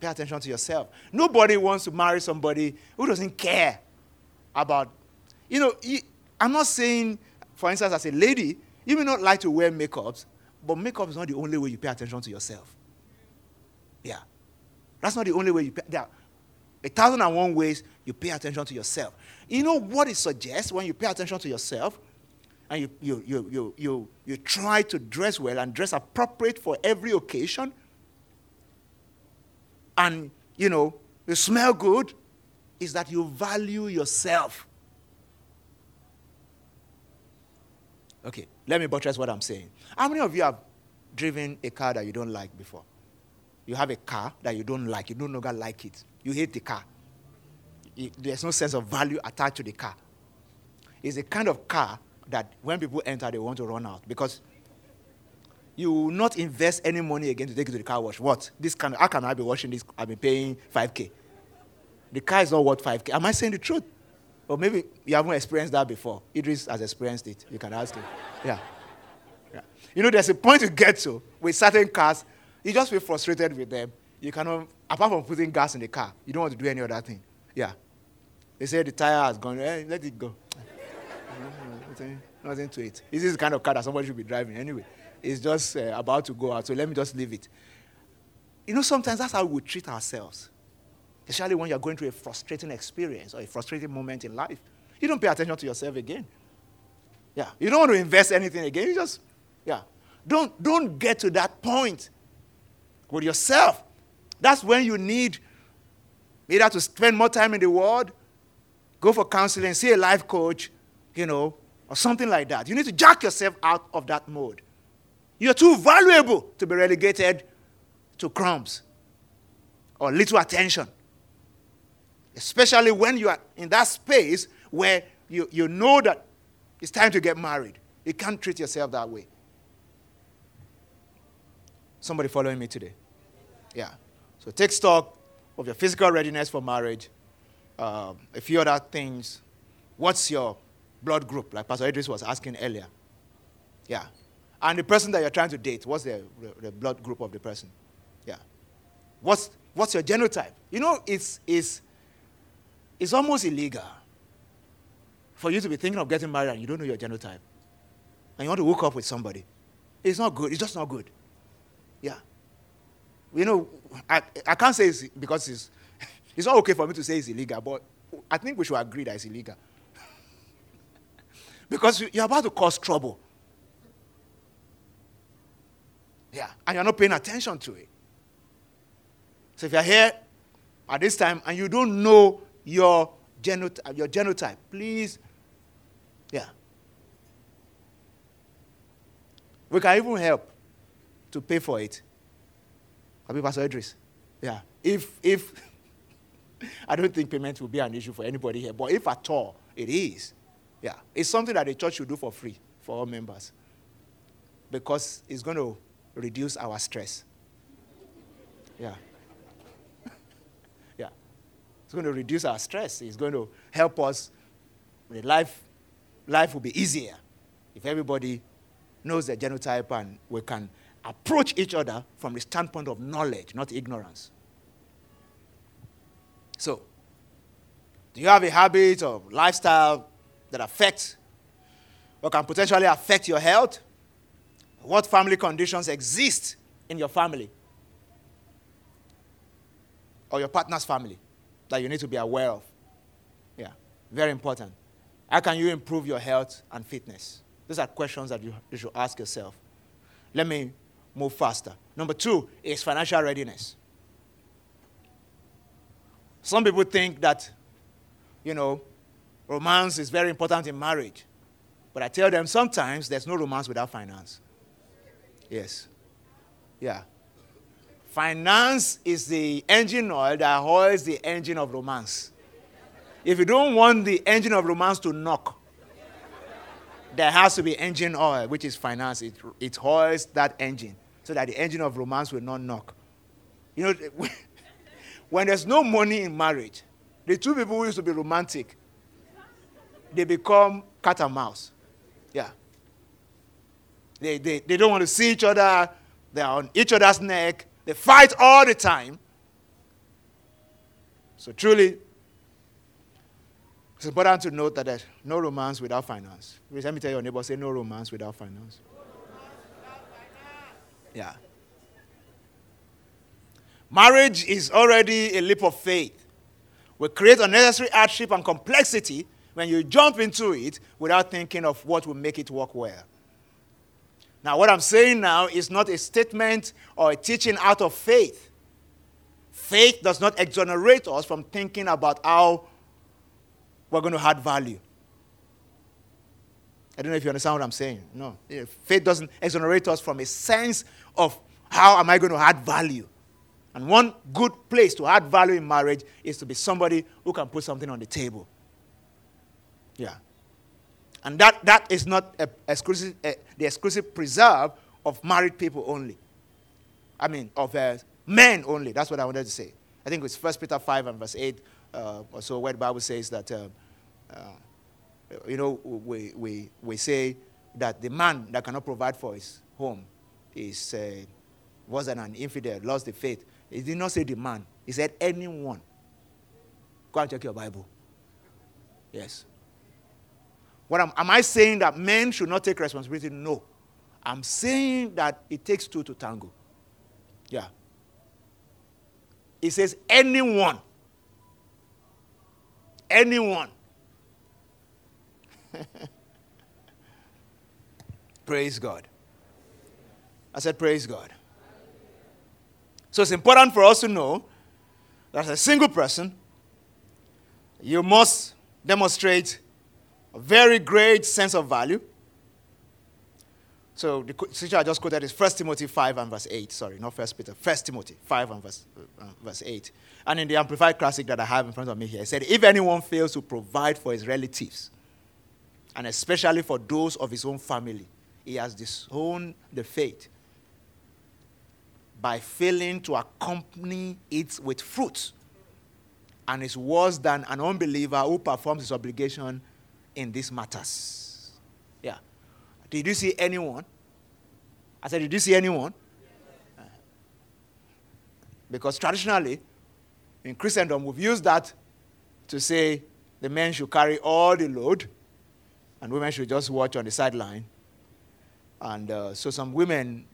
Pay attention to yourself. Nobody wants to marry somebody who doesn't care about, you know, I'm not saying, for instance, as a lady, you may not like to wear makeups, but makeup is not the only way you pay attention to yourself. Yeah. That's not the only way you pay. There a thousand and one ways you pay attention to yourself. You know what it suggests when you pay attention to yourself and you, you, you, you, you, you try to dress well and dress appropriate for every occasion? And, you know, you smell good, is that you value yourself. Okay, let me buttress what I'm saying. How many of you have driven a car that you don't like before? You have a car that you don't like, you no longer like it. You hate the car. there's no sense of value attached to the car. It's a kind of car that when people enter, they want to run out because you will not invest any money again to take it to the car wash. What? This of, how can I be washing this? I've been paying 5K. The car is not worth 5K. Am I saying the truth? Or maybe you haven't experienced that before. Idris has experienced it. You can ask him. Yeah. yeah. You know, there's a point to get to with certain cars. You just feel frustrated with them. You cannot, apart from putting gas in the car, you don't want to do any other thing. Yeah. They say the tire has gone. Hey, let it go. nothing, (laughs) nothing to it. This is the kind of car that somebody should be driving anyway. It's just uh, about to go out, so let me just leave it. You know, sometimes that's how we treat ourselves. Especially when you're going through a frustrating experience or a frustrating moment in life. You don't pay attention to yourself again. Yeah. You don't want to invest anything again. You just, yeah. Don't, don't get to that point with yourself. That's when you need either to spend more time in the Word, go for counseling, see a life coach, you know, or something like that. You need to jack yourself out of that mode. You're too valuable to be relegated to crumbs or little attention. Especially when you are in that space where you, you know that it's time to get married. You can't treat yourself that way. Somebody following me today? Yeah. So take stock of your physical readiness for marriage, um, a few other things. What's your blood group, like Pastor Idris was asking earlier? Yeah. And the person that you're trying to date, what's the, the blood group of the person? Yeah. What's, what's your genotype? You know, it's, it's, it's almost illegal for you to be thinking of getting married and you don't know your genotype. And you want to hook up with somebody. It's not good. It's just not good. Yeah. You know, I, I can't say it's because it's, (laughs) it's not okay for me to say it's illegal, but I think we should agree that it's illegal. (laughs) because you're about to cause trouble. Yeah. And you're not paying attention to it. So if you're here at this time and you don't know your genotype, your genotype, please, yeah. We can even help to pay for it. I'll be Pastor Idris. Yeah. If if (laughs) I don't think payment will be an issue for anybody here, but if at all it is, yeah, it's something that the church should do for free for all members because it's going to reduce our stress. Yeah. (laughs) yeah. It's going to reduce our stress. It's going to help us. The life, life will be easier if everybody knows their genotype and we can approach each other from the standpoint of knowledge, not ignorance. So, do you have a habit or lifestyle that affects or can potentially affect your health? What family conditions exist in your family or your partner's family that you need to be aware of? Yeah, very important. How can you improve your health and fitness? These are questions that you, you should ask yourself. Let me move faster. Number two is financial readiness. Some people think that, you know, romance is very important in marriage. But I tell them sometimes there's no romance without finance. Yes. Yeah. Finance is the engine oil that oils the engine of romance. If you don't want the engine of romance to knock, there has to be engine oil, which is finance. It, it oils that engine so that the engine of romance will not knock. You know, (laughs) when there's no money in marriage, the two people who used to be romantic, they become cat and mouse. Yeah. They, they, they don't want to see each other. They're on each other's neck. They fight all the time. So, truly, it's important to note that there's no romance without finance. Let me tell your neighbor, say no romance without finance. Yeah. Marriage is already a leap of faith. We create unnecessary hardship and complexity when you jump into it without thinking of what will make it work well. Now, what I'm saying now is not a statement or a teaching out of faith. Faith does not exonerate us from thinking about how we're going to add value. I don't know if you understand what I'm saying. No. Faith doesn't exonerate us from a sense of how am I going to add value. And one good place to add value in marriage is to be somebody who can put something on the table. Yeah. And that, that is not a exclusive, a, the exclusive preserve of married people only. I mean, of uh, men only. That's what I wanted to say. I think it's 1 Peter 5 and verse 8 uh, or so, where the Bible says that, uh, uh, you know, we, we, we say that the man that cannot provide for his home is, uh, wasn't an infidel, lost the faith. He did not say the man, he said anyone. Go and check your Bible. Yes. What am, am I saying that men should not take responsibility? No. I'm saying that it takes two to tango. Yeah. It says anyone anyone. (laughs) praise God. I said, Praise God. So it's important for us to know that as a single person, you must demonstrate a very great sense of value. So the scripture I just quoted is 1 Timothy 5 and verse 8. Sorry, not 1 Peter. 1 Timothy 5 and verse, uh, verse 8. And in the Amplified Classic that I have in front of me here, it said, If anyone fails to provide for his relatives, and especially for those of his own family, he has disowned the faith by failing to accompany it with fruit and is worse than an unbeliever who performs his obligation in these matters. Yeah. Did you see anyone? I said, Did you see anyone? Uh, because traditionally, in Christendom, we've used that to say the men should carry all the load and women should just watch on the sideline. And uh, so some women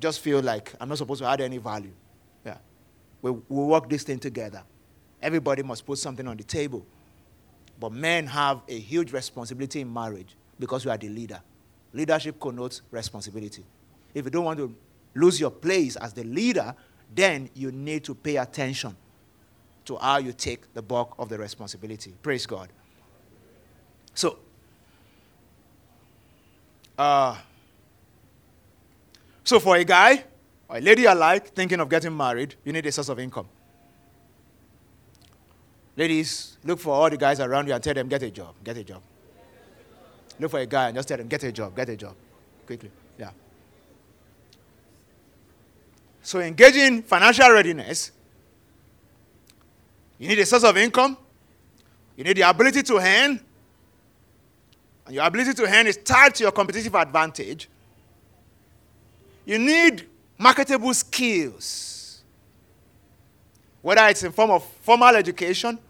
just feel like I'm not supposed to add any value. Yeah. We, we work this thing together. Everybody must put something on the table. But men have a huge responsibility in marriage because we are the leader. Leadership connotes responsibility. If you don't want to lose your place as the leader, then you need to pay attention to how you take the bulk of the responsibility. Praise God. So, uh, so for a guy or a lady alike thinking of getting married, you need a source of income. Ladies, look for all the guys around you and tell them, get a job, get a job. Look for a guy and just tell them, get a job, get a job. Quickly. Yeah. So engaging financial readiness you need a source of income. You need the ability to earn. And your ability to earn is tied to your competitive advantage. You need marketable skills. Whether it's in form of formal education,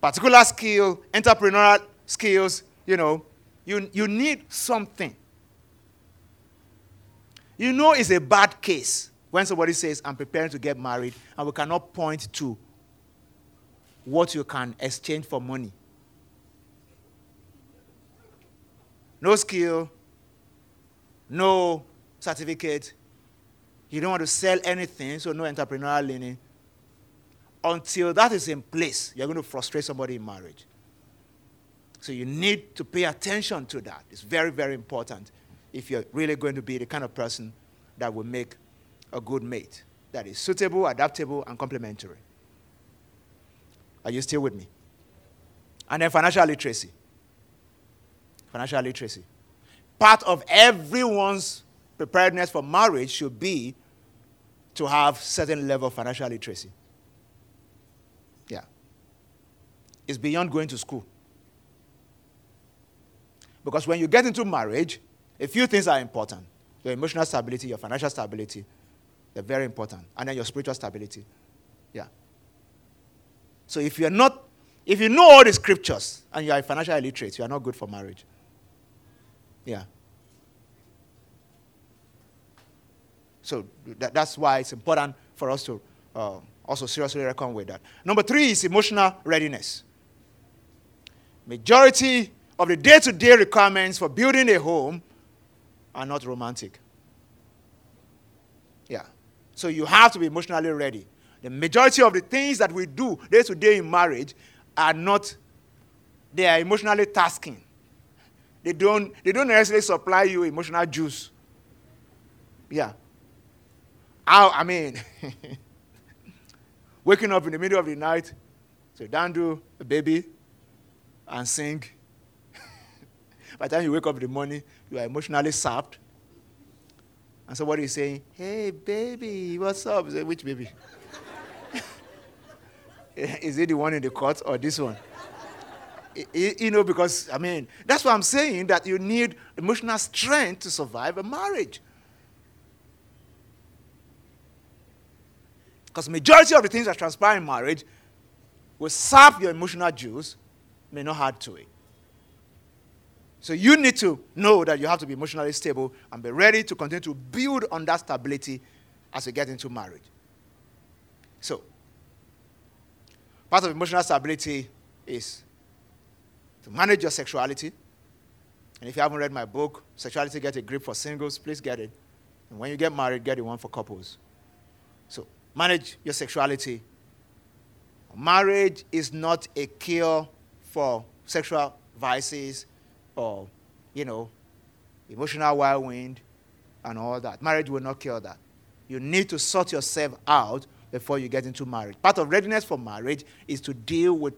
particular skill, entrepreneurial skills, you know, you, you need something. You know it's a bad case when somebody says, I'm preparing to get married, and we cannot point to what you can exchange for money. No skill, no certificate. You don't want to sell anything, so no entrepreneurial learning. Until that is in place, you're going to frustrate somebody in marriage. So you need to pay attention to that. It's very, very important if you're really going to be the kind of person that will make a good mate that is suitable, adaptable, and complementary. Are you still with me? And then financial literacy. Financial literacy. Part of everyone's preparedness for marriage should be to have certain level of financial literacy. Yeah. It's beyond going to school. Because when you get into marriage, a few things are important. Your emotional stability, your financial stability, they're very important. And then your spiritual stability. Yeah. So if you're not, if you know all the scriptures and you are financially illiterate, you are not good for marriage. Yeah. So that, that's why it's important for us to uh, also seriously reckon with that. Number three is emotional readiness. Majority of the day-to-day requirements for building a home are not romantic. Yeah. So you have to be emotionally ready. The majority of the things that we do day to day in marriage are not, they are emotionally tasking. They don't, they don't necessarily supply you emotional juice. Yeah. I, I mean, (laughs) waking up in the middle of the night, so don't a baby and sing. (laughs) By the time you wake up in the morning, you are emotionally sapped. And somebody is saying, Hey, baby, what's up? Which baby? (laughs) is it the one in the court or this one? You know, because, I mean, that's why I'm saying that you need emotional strength to survive a marriage. Because majority of the things that transpire in marriage will sap your emotional juice, may not add to it. So you need to know that you have to be emotionally stable and be ready to continue to build on that stability as you get into marriage. So, part of emotional stability is to manage your sexuality. And if you haven't read my book, Sexuality Get a Grip for Singles, please get it. And when you get married, get the one for couples. So, manage your sexuality. Marriage is not a cure for sexual vices or, you know, emotional whirlwind and all that. Marriage will not cure that. You need to sort yourself out before you get into marriage. Part of readiness for marriage is to deal with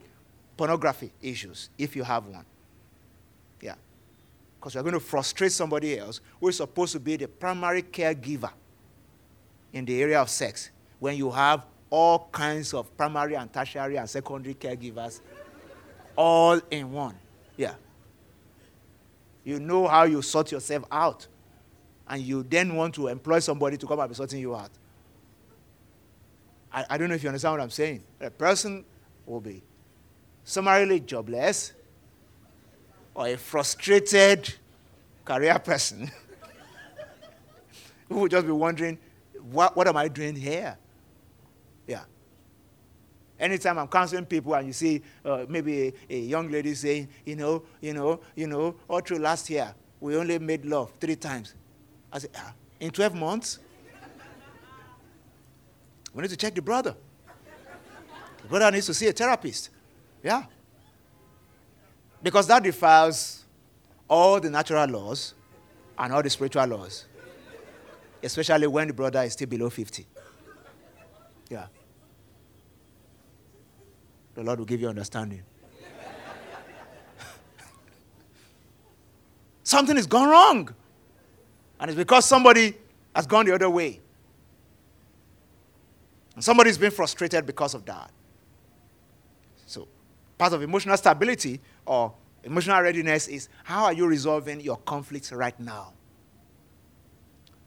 pornography issues if you have one. Yeah. Because you're going to frustrate somebody else who is supposed to be the primary caregiver in the area of sex when you have all kinds of primary and tertiary and secondary caregivers all in one. Yeah. You know how you sort yourself out. And you then want to employ somebody to come and be sorting you out. I, I don't know if you understand what I'm saying. A person will be summarily jobless or a frustrated career person (laughs) who would just be wondering, what, what am I doing here? Yeah. Anytime I'm counseling people and you see uh, maybe a, a, young lady saying, you know, you know, you know, all through last year, we only made love three times. I say, ah, in 12 months? we need to check the brother. The brother needs to see a therapist. Yeah. Because that defiles all the natural laws and all the spiritual laws, especially when the brother is still below 50. Yeah. The Lord will give you understanding. (laughs) Something has gone wrong. And it's because somebody has gone the other way. And somebody's been frustrated because of that. So, part of emotional stability or emotional readiness is how are you resolving your conflicts right now?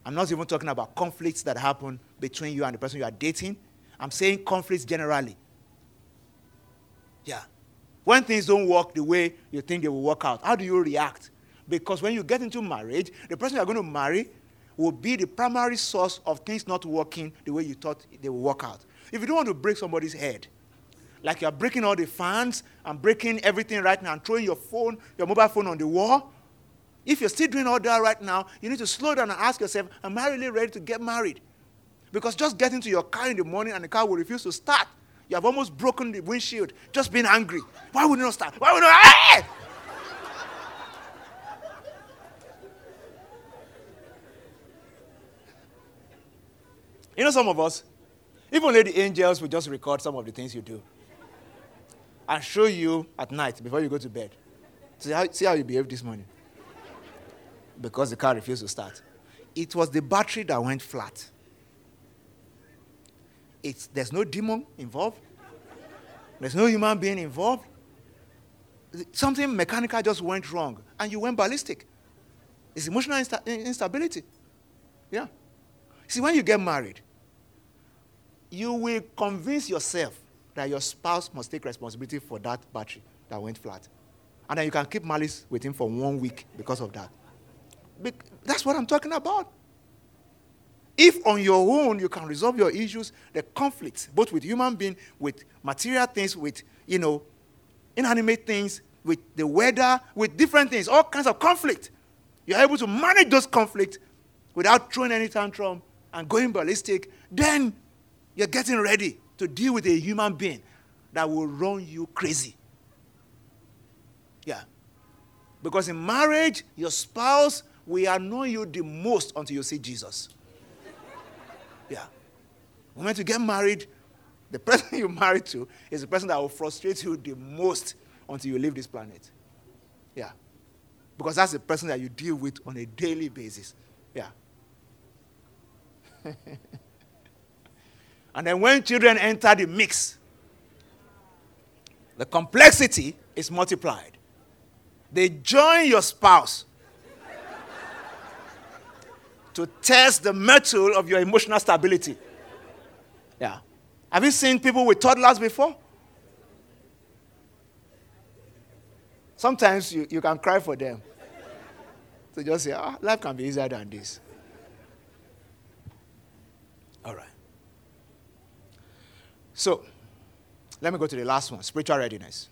I'm not even talking about conflicts that happen between you and the person you are dating. I'm saying conflicts generally. Yeah. When things don't work the way you think they will work out, how do you react? Because when you get into marriage, the person you're going to marry will be the primary source of things not working the way you thought they will work out. If you don't want to break somebody's head, like you're breaking all the fans and breaking everything right now and throwing your phone, your mobile phone on the wall, if you're still doing all that right now, you need to slow down and ask yourself, Am I really ready to get married? Because just getting to your car in the morning and the car will refuse to start you have almost broken the windshield, just being angry. Why would you not start? Why would you not? Hey! You know, some of us, even the angels will just record some of the things you do and show you at night before you go to bed. See how, see how you behave this morning. Because the car refused to start. It was the battery that went flat. It's, there's no demon involved, there's no human being involved. Something mechanical just went wrong, and you went ballistic. It's emotional insta- instability. Yeah. See, when you get married, you will convince yourself that your spouse must take responsibility for that battery that went flat. And then you can keep malice with him for one week because of that. That's what I'm talking about. If on your own you can resolve your issues, the conflicts, both with human beings, with material things, with, you know, inanimate things, with the weather, with different things, all kinds of conflict. You're able to manage those conflicts without throwing any tantrum and going ballistic, then you're getting ready to deal with a human being that will run you crazy. Yeah. Because in marriage, your spouse will annoy you the most until you see Jesus. Yeah. When you get married, the person (laughs) you married to is the person that will frustrate you the most until you leave this planet. Yeah. Because that's the person that you deal with on a daily basis. Yeah. (laughs) and then when children enter the mix, the complexity is multiplied. They join your spouse to test the mettle of your emotional stability. Yeah. Have you seen people with toddlers before? Sometimes you, you can cry for them. So just say, ah, life can be easier than this. All right. So, let me go to the last one spiritual readiness.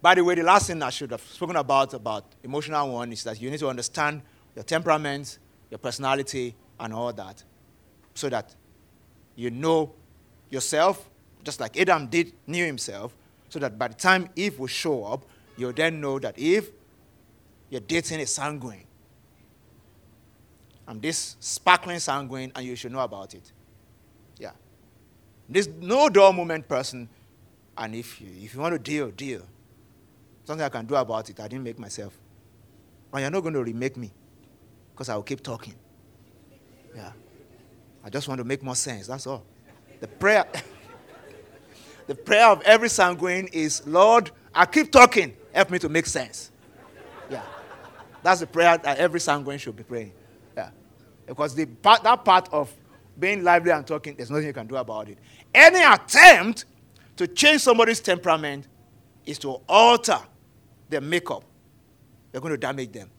By the way, the last thing I should have spoken about about emotional one is that you need to understand your temperament, your personality, and all that, so that you know yourself, just like Adam did knew himself, so that by the time Eve will show up, you'll then know that Eve, you're dating a sanguine. I'm this sparkling sanguine, and you should know about it. Yeah. This no dull moment person, and if you, if you want to deal, deal. Something I can do about it, I didn't make myself. And you're not going to remake me, because I will keep talking. Yeah. I just want to make more sense, that's all. The prayer. (laughs) the prayer of every sanguine is, Lord, I keep talking, help me to make sense. Yeah. That's the prayer that every sanguine should be praying. Yeah. Because the part, that part of being lively and talking, there's nothing you can do about it. Any attempt to change somebody's temperament is to alter their makeup. You're going to damage them.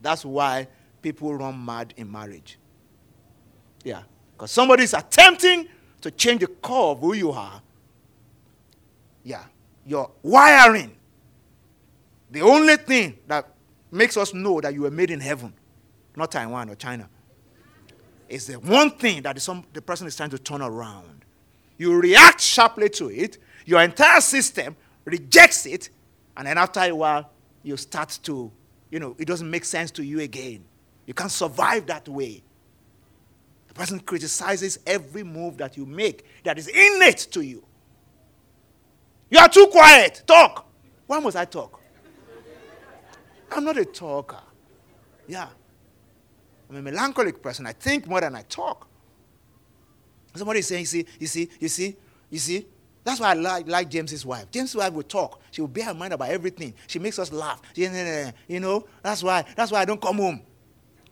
That's why people run mad in marriage. Yeah. Because somebody is attempting to change the core of who you are yeah, your wiring. The only thing that makes us know that you were made in heaven, not Taiwan or China, is the one thing that some, the person is trying to turn around. You react sharply to it, your entire system rejects it, and then after a while, you start to, you know, it doesn't make sense to you again. You can't survive that way. The person criticizes every move that you make that is innate to you. You are too quiet. Talk. Why must I talk? I'm not a talker. Yeah. I'm a melancholic person. I think more than I talk. Somebody is saying, you see, you see, you see, you see. That's why I like, like James's wife. James's wife will talk. She will bear her mind about everything. She makes us laugh. You know, that's why, that's why I don't come home.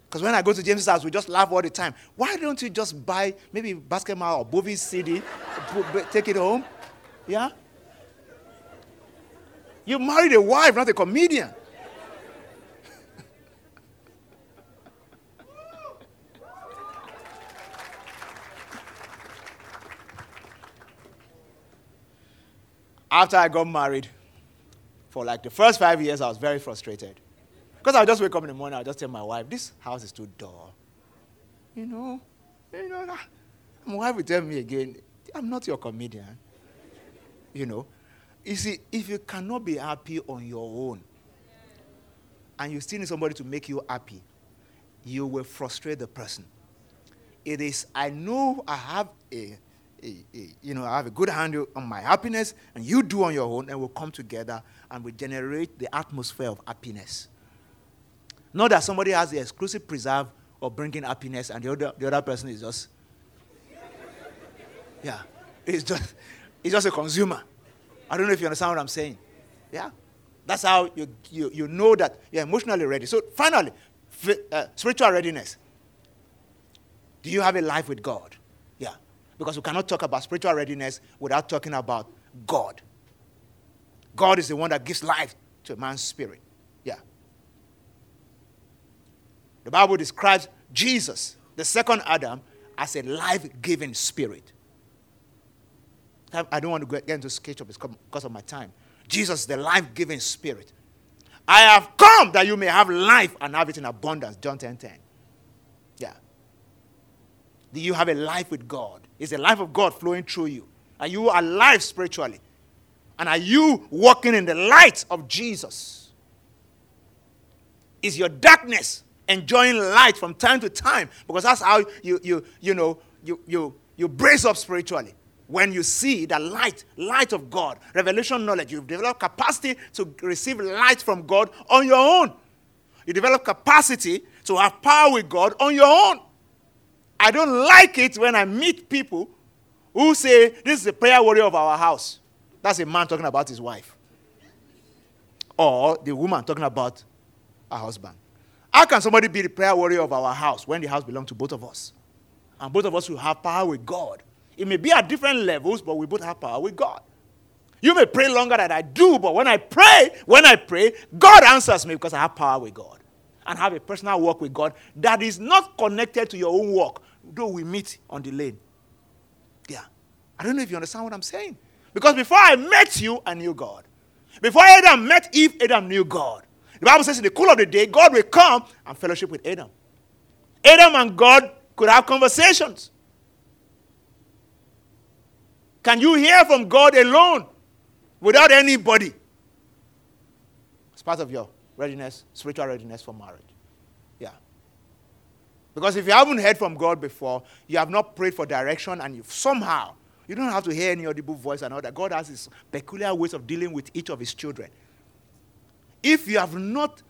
Because when I go to James's house, we just laugh all the time. Why don't you just buy maybe Basketmouth or Bovi's CD, take it home? Yeah? You married a wife, not a comedian. After I got married, for like the first five years, I was very frustrated. Because I would just wake up in the morning, I would just tell my wife, this house is too dull. You know, you know, ah. my wife would tell me again, I'm not your comedian. You know, you see, if you cannot be happy on your own, and you still need somebody to make you happy, you will frustrate the person. It is, I know I have a, you know, I have a good handle on my happiness, and you do on your own, and we'll come together and we generate the atmosphere of happiness. Not that somebody has the exclusive preserve of bringing happiness, and the other, the other person is just, (laughs) yeah, it's just, it's just a consumer. I don't know if you understand what I'm saying. Yeah. That's how you, you, you know that you're emotionally ready. So, finally, uh, spiritual readiness. Do you have a life with God? Because we cannot talk about spiritual readiness without talking about God. God is the one that gives life to a man's spirit. Yeah. The Bible describes Jesus, the second Adam, as a life giving spirit. I don't want to get into sketch because of my time. Jesus, the life giving spirit. I have come that you may have life and have it in abundance. John 10 10. Yeah. Do you have a life with God? Is the life of God flowing through you? Are you alive spiritually? And are you walking in the light of Jesus? Is your darkness enjoying light from time to time? Because that's how you, you, you know, you, you, you brace up spiritually when you see the light, light of God, revelation knowledge, you've developed capacity to receive light from God on your own. You develop capacity to have power with God on your own. I don't like it when I meet people who say, This is the prayer warrior of our house. That's a man talking about his wife. Or the woman talking about her husband. How can somebody be the prayer warrior of our house when the house belongs to both of us? And both of us will have power with God it may be at different levels, but we both have power with God. You may pray longer than I do, but when I pray, when I pray, God answers me because I have power with God and have a personal walk with God that is not connected to your own walk, though we meet on the lane. Yeah. I don't know if you understand what I'm saying. Because before I met you, I knew God. Before Adam met Eve, Adam knew God. The Bible says in the cool of the day, God will come and fellowship with Adam. Adam and God could have conversations. Can you hear from God alone without anybody? It's part of your readiness, spiritual readiness for marriage. Because if you haven't heard from God before, you have not prayed for direction, and you somehow, you don't have to hear any audible voice and all that. God has his peculiar ways of dealing with each of his children. If you have not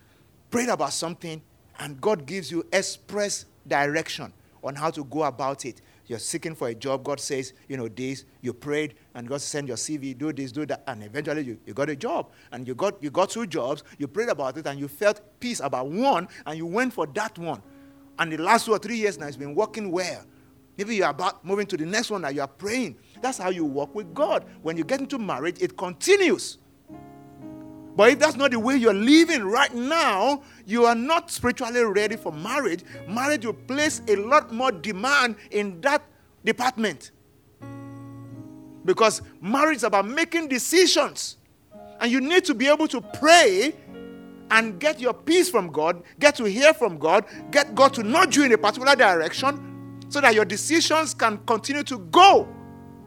prayed about something and God gives you express direction on how to go about it, you're seeking for a job, God says, you know, this, you prayed, and God sent your CV, do this, do that, and eventually you, you got a job. And you got, you got two jobs, you prayed about it, and you felt peace about one, and you went for that one. And the last two or three years now, it's been working well. Maybe you're about moving to the next one that you are praying. That's how you walk with God. When you get into marriage, it continues. But if that's not the way you're living right now, you are not spiritually ready for marriage. Marriage will place a lot more demand in that department. Because marriage is about making decisions. And you need to be able to pray and get your peace from God, get to hear from God, get God to nudge you in a particular direction so that your decisions can continue to go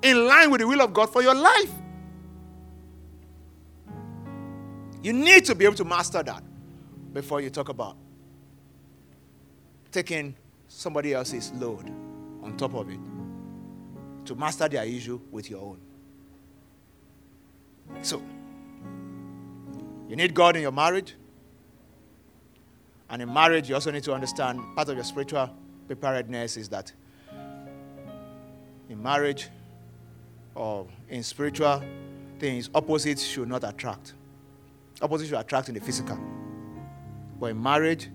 in line with the will of God for your life. You need to be able to master that before you talk about taking somebody else's load on top of it to master their issue with your own. So, you need God in your marriage. And in marriage, you also need to understand part of your spiritual preparedness is that in marriage or in spiritual things, opposites should not attract. Opposites should attract in the physical. But in marriage,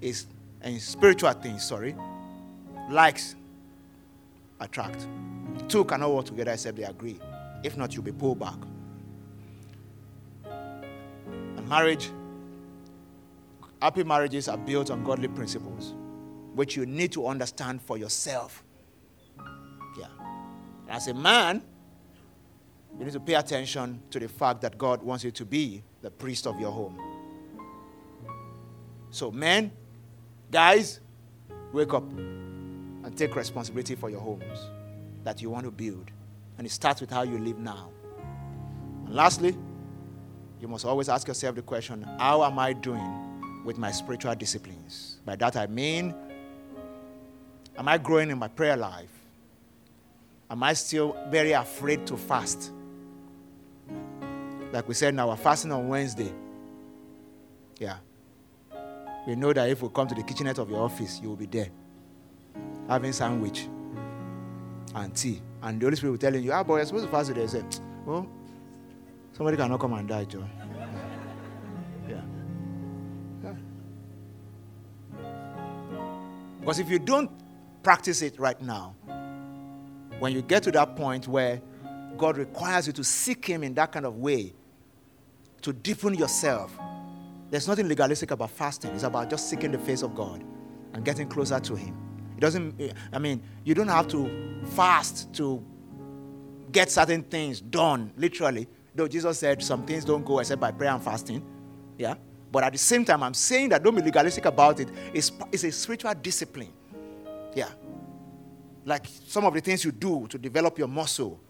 is in spiritual things, sorry, likes attract. Two cannot work together except they agree. If not, you'll be pulled back. And marriage, happy marriages are built on godly principles, which you need to understand for yourself. Yeah. As a man, you need to pay attention to the fact that God wants you to be the priest of your home. So, men, guys, wake up and take responsibility for your homes that you want to build. And it starts with how you live now. And lastly, you must always ask yourself the question how am I doing with my spiritual disciplines. By that I mean, am I growing in my prayer life? Am I still very afraid to fast? Like we said in our fasting on Wednesday. Yeah. We know that if we come to the kitchenette of your office, you will be there having sandwich and tea. And the Holy Spirit will tell you, ah, boy, you're supposed to fast today. Say, well, somebody cannot come and die, John. Because if you don't practice it right now, when you get to that point where God requires you to seek Him in that kind of way, to deepen yourself, there's nothing legalistic about fasting. It's about just seeking the face of God and getting closer to Him. It doesn't, eh, I mean, you don't have to fast to get certain things done, literally. Though Jesus said some things don't go except by prayer and fasting. Yeah? But at the same time, I'm saying that don't be legalistic about it. It's, it's a spiritual discipline. Yeah. Like some of the things you do to develop your muscle.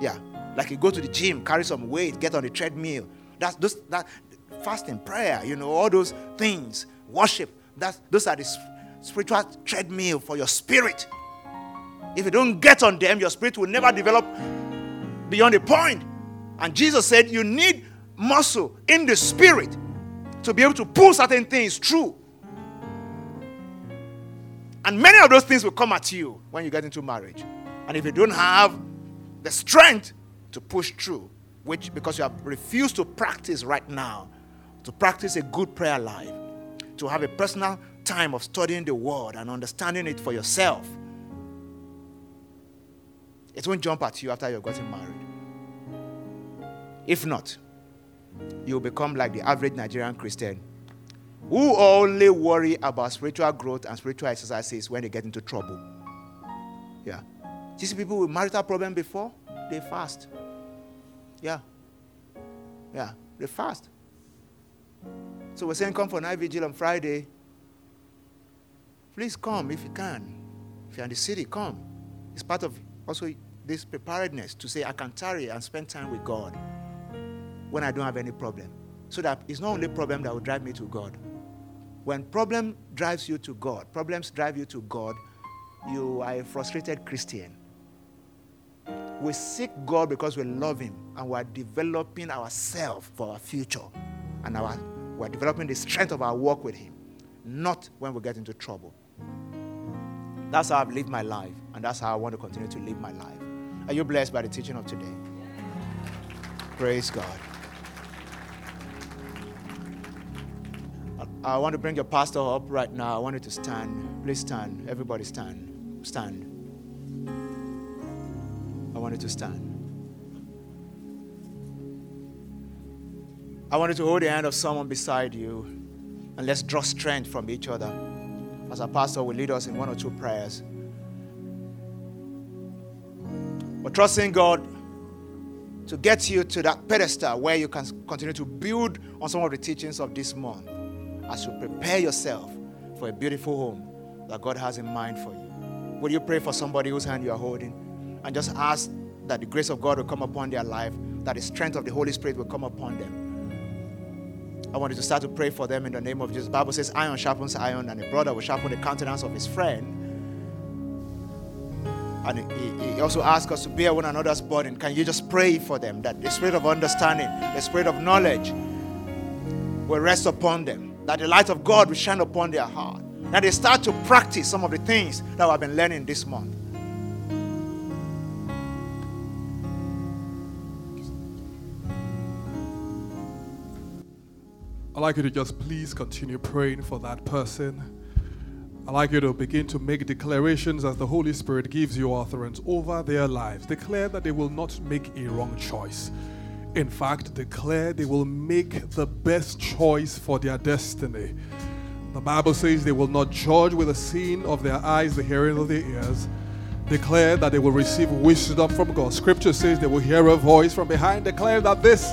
Yeah. Like you go to the gym, carry some weight, get on the treadmill. That's those, that fasting, prayer, you know, all those things, worship. That's, those are the spiritual treadmill for your spirit. If you don't get on them, your spirit will never develop beyond a point. And Jesus said you need muscle in the spirit to be able to pull certain things through. And many of those things will come at you when you get into marriage. And if you don't have the strength to push through, which because you have refused to practice right now, to practice a good prayer life, to have a personal time of studying the word and understanding it for yourself, it won't jump at you after you've gotten married. If not, you'll become like the average Nigerian Christian who only worry about spiritual growth and spiritual exercises when they get into trouble. Yeah. You see people with marital problem before, they fast. Yeah. Yeah, they fast. So we're saying come for night vigil on Friday. Please come if you can. If you're in the city, come. It's part of also this preparedness to say I can tarry and spend time with God when I don't have any problem. So that it's not only problem that will drive me to God. When problem drives you to God, problems drive you to God, you are a frustrated Christian. We seek God because we love Him and we are developing ourselves for our future. And our, we're developing the strength of our work with Him, not when we get into trouble. That's how I've lived my life, and that's how I want to continue to live my life. Are you blessed by the teaching of today? Praise God. I want to bring your pastor up right now. I want you to stand. Please stand. Everybody stand. Stand. I want you to stand. I want you to hold the hand of someone beside you and let's draw strength from each other. As our pastor will lead us in one or two prayers. But trusting God to get you to that pedestal where you can continue to build on some of the teachings of this month as you prepare yourself for a beautiful home that God has in mind for you. Will you pray for somebody whose hand you are holding and just ask that the grace of God will come upon their life, that the strength of the Holy Spirit will come upon them? I want you to start to pray for them in the name of Jesus. The Bible says, iron sharpens iron, and a brother will sharpen the countenance of his friend. And he, he also asks us to bear one another's burden. Can you just pray for them that the spirit of understanding, the spirit of knowledge will rest upon them? That the light of God will shine upon their heart. That they start to practice some of the things that I've been learning this month. I'd like you to just please continue praying for that person. I'd like you to begin to make declarations as the Holy Spirit gives you authorance over their lives. Declare that they will not make a wrong choice in fact, declare they will make the best choice for their destiny. The Bible says they will not judge with the seeing of their eyes, the hearing of their ears. Declare that they will receive wisdom from God. Scripture says they will hear a voice from behind. Declare that this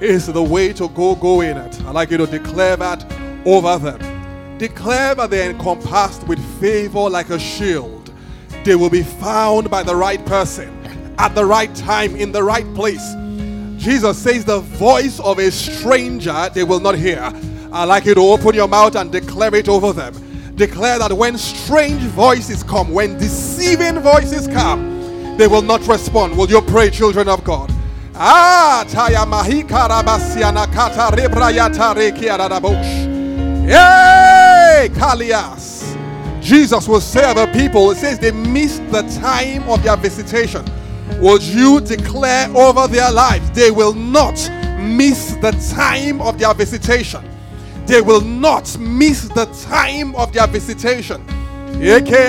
is the way to go, go in it. I'd like you to declare that over them. Declare that they're encompassed with favor like a shield. They will be found by the right person at the right time in the right place. Jesus says, The voice of a stranger they will not hear. I'd like you to open your mouth and declare it over them. Declare that when strange voices come, when deceiving voices come, they will not respond. Will you pray, children of God? Ah. Yay, Kalias. Jesus will say of the people, it says they missed the time of their visitation. Would you declare over their lives they will not miss the time of their visitation? They will not miss the time of their visitation. Eke.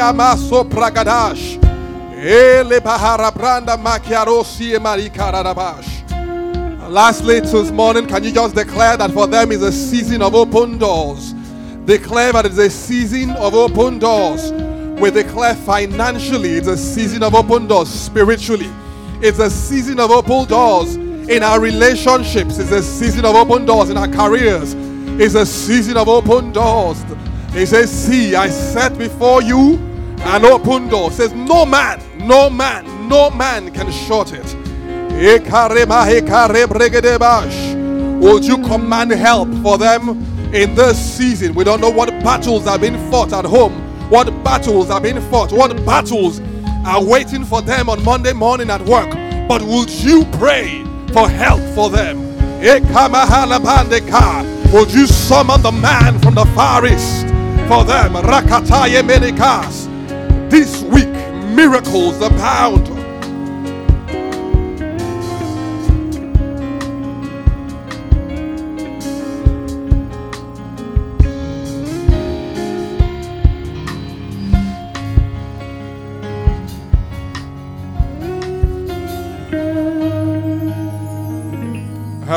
Lastly, this morning, can you just declare that for them is a season of open doors? Declare that it's a season of open doors. We declare financially, it's a season of open doors. Spiritually, it's a season of open doors. In our relationships, it's a season of open doors. In our careers, it's a season of open doors. He says, See, I set before you an open door. Says, No man, no man, no man can shut it. Would you command help for them in this season? We don't know what battles are being fought at home, what battles are being fought, what battles are waiting for them on Monday morning at work. But would you pray for help for them? Would you summon the man from the far east for them? Rakataye. This week, miracles abound.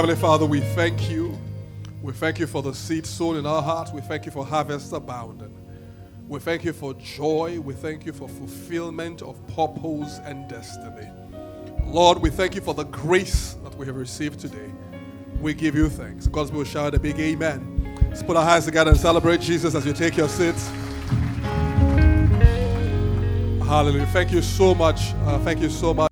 Heavenly Father, we thank you. We thank you for the seed sown in our hearts. We thank you for harvest abounding. We thank you for joy. We thank you for fulfillment of purpose and destiny. Lord, we thank you for the grace that we have received today. We give you thanks. God's will shout a big amen. Let's put our hands together and celebrate Jesus as you take your seats. Hallelujah. Thank you so much. Uh, thank you so much.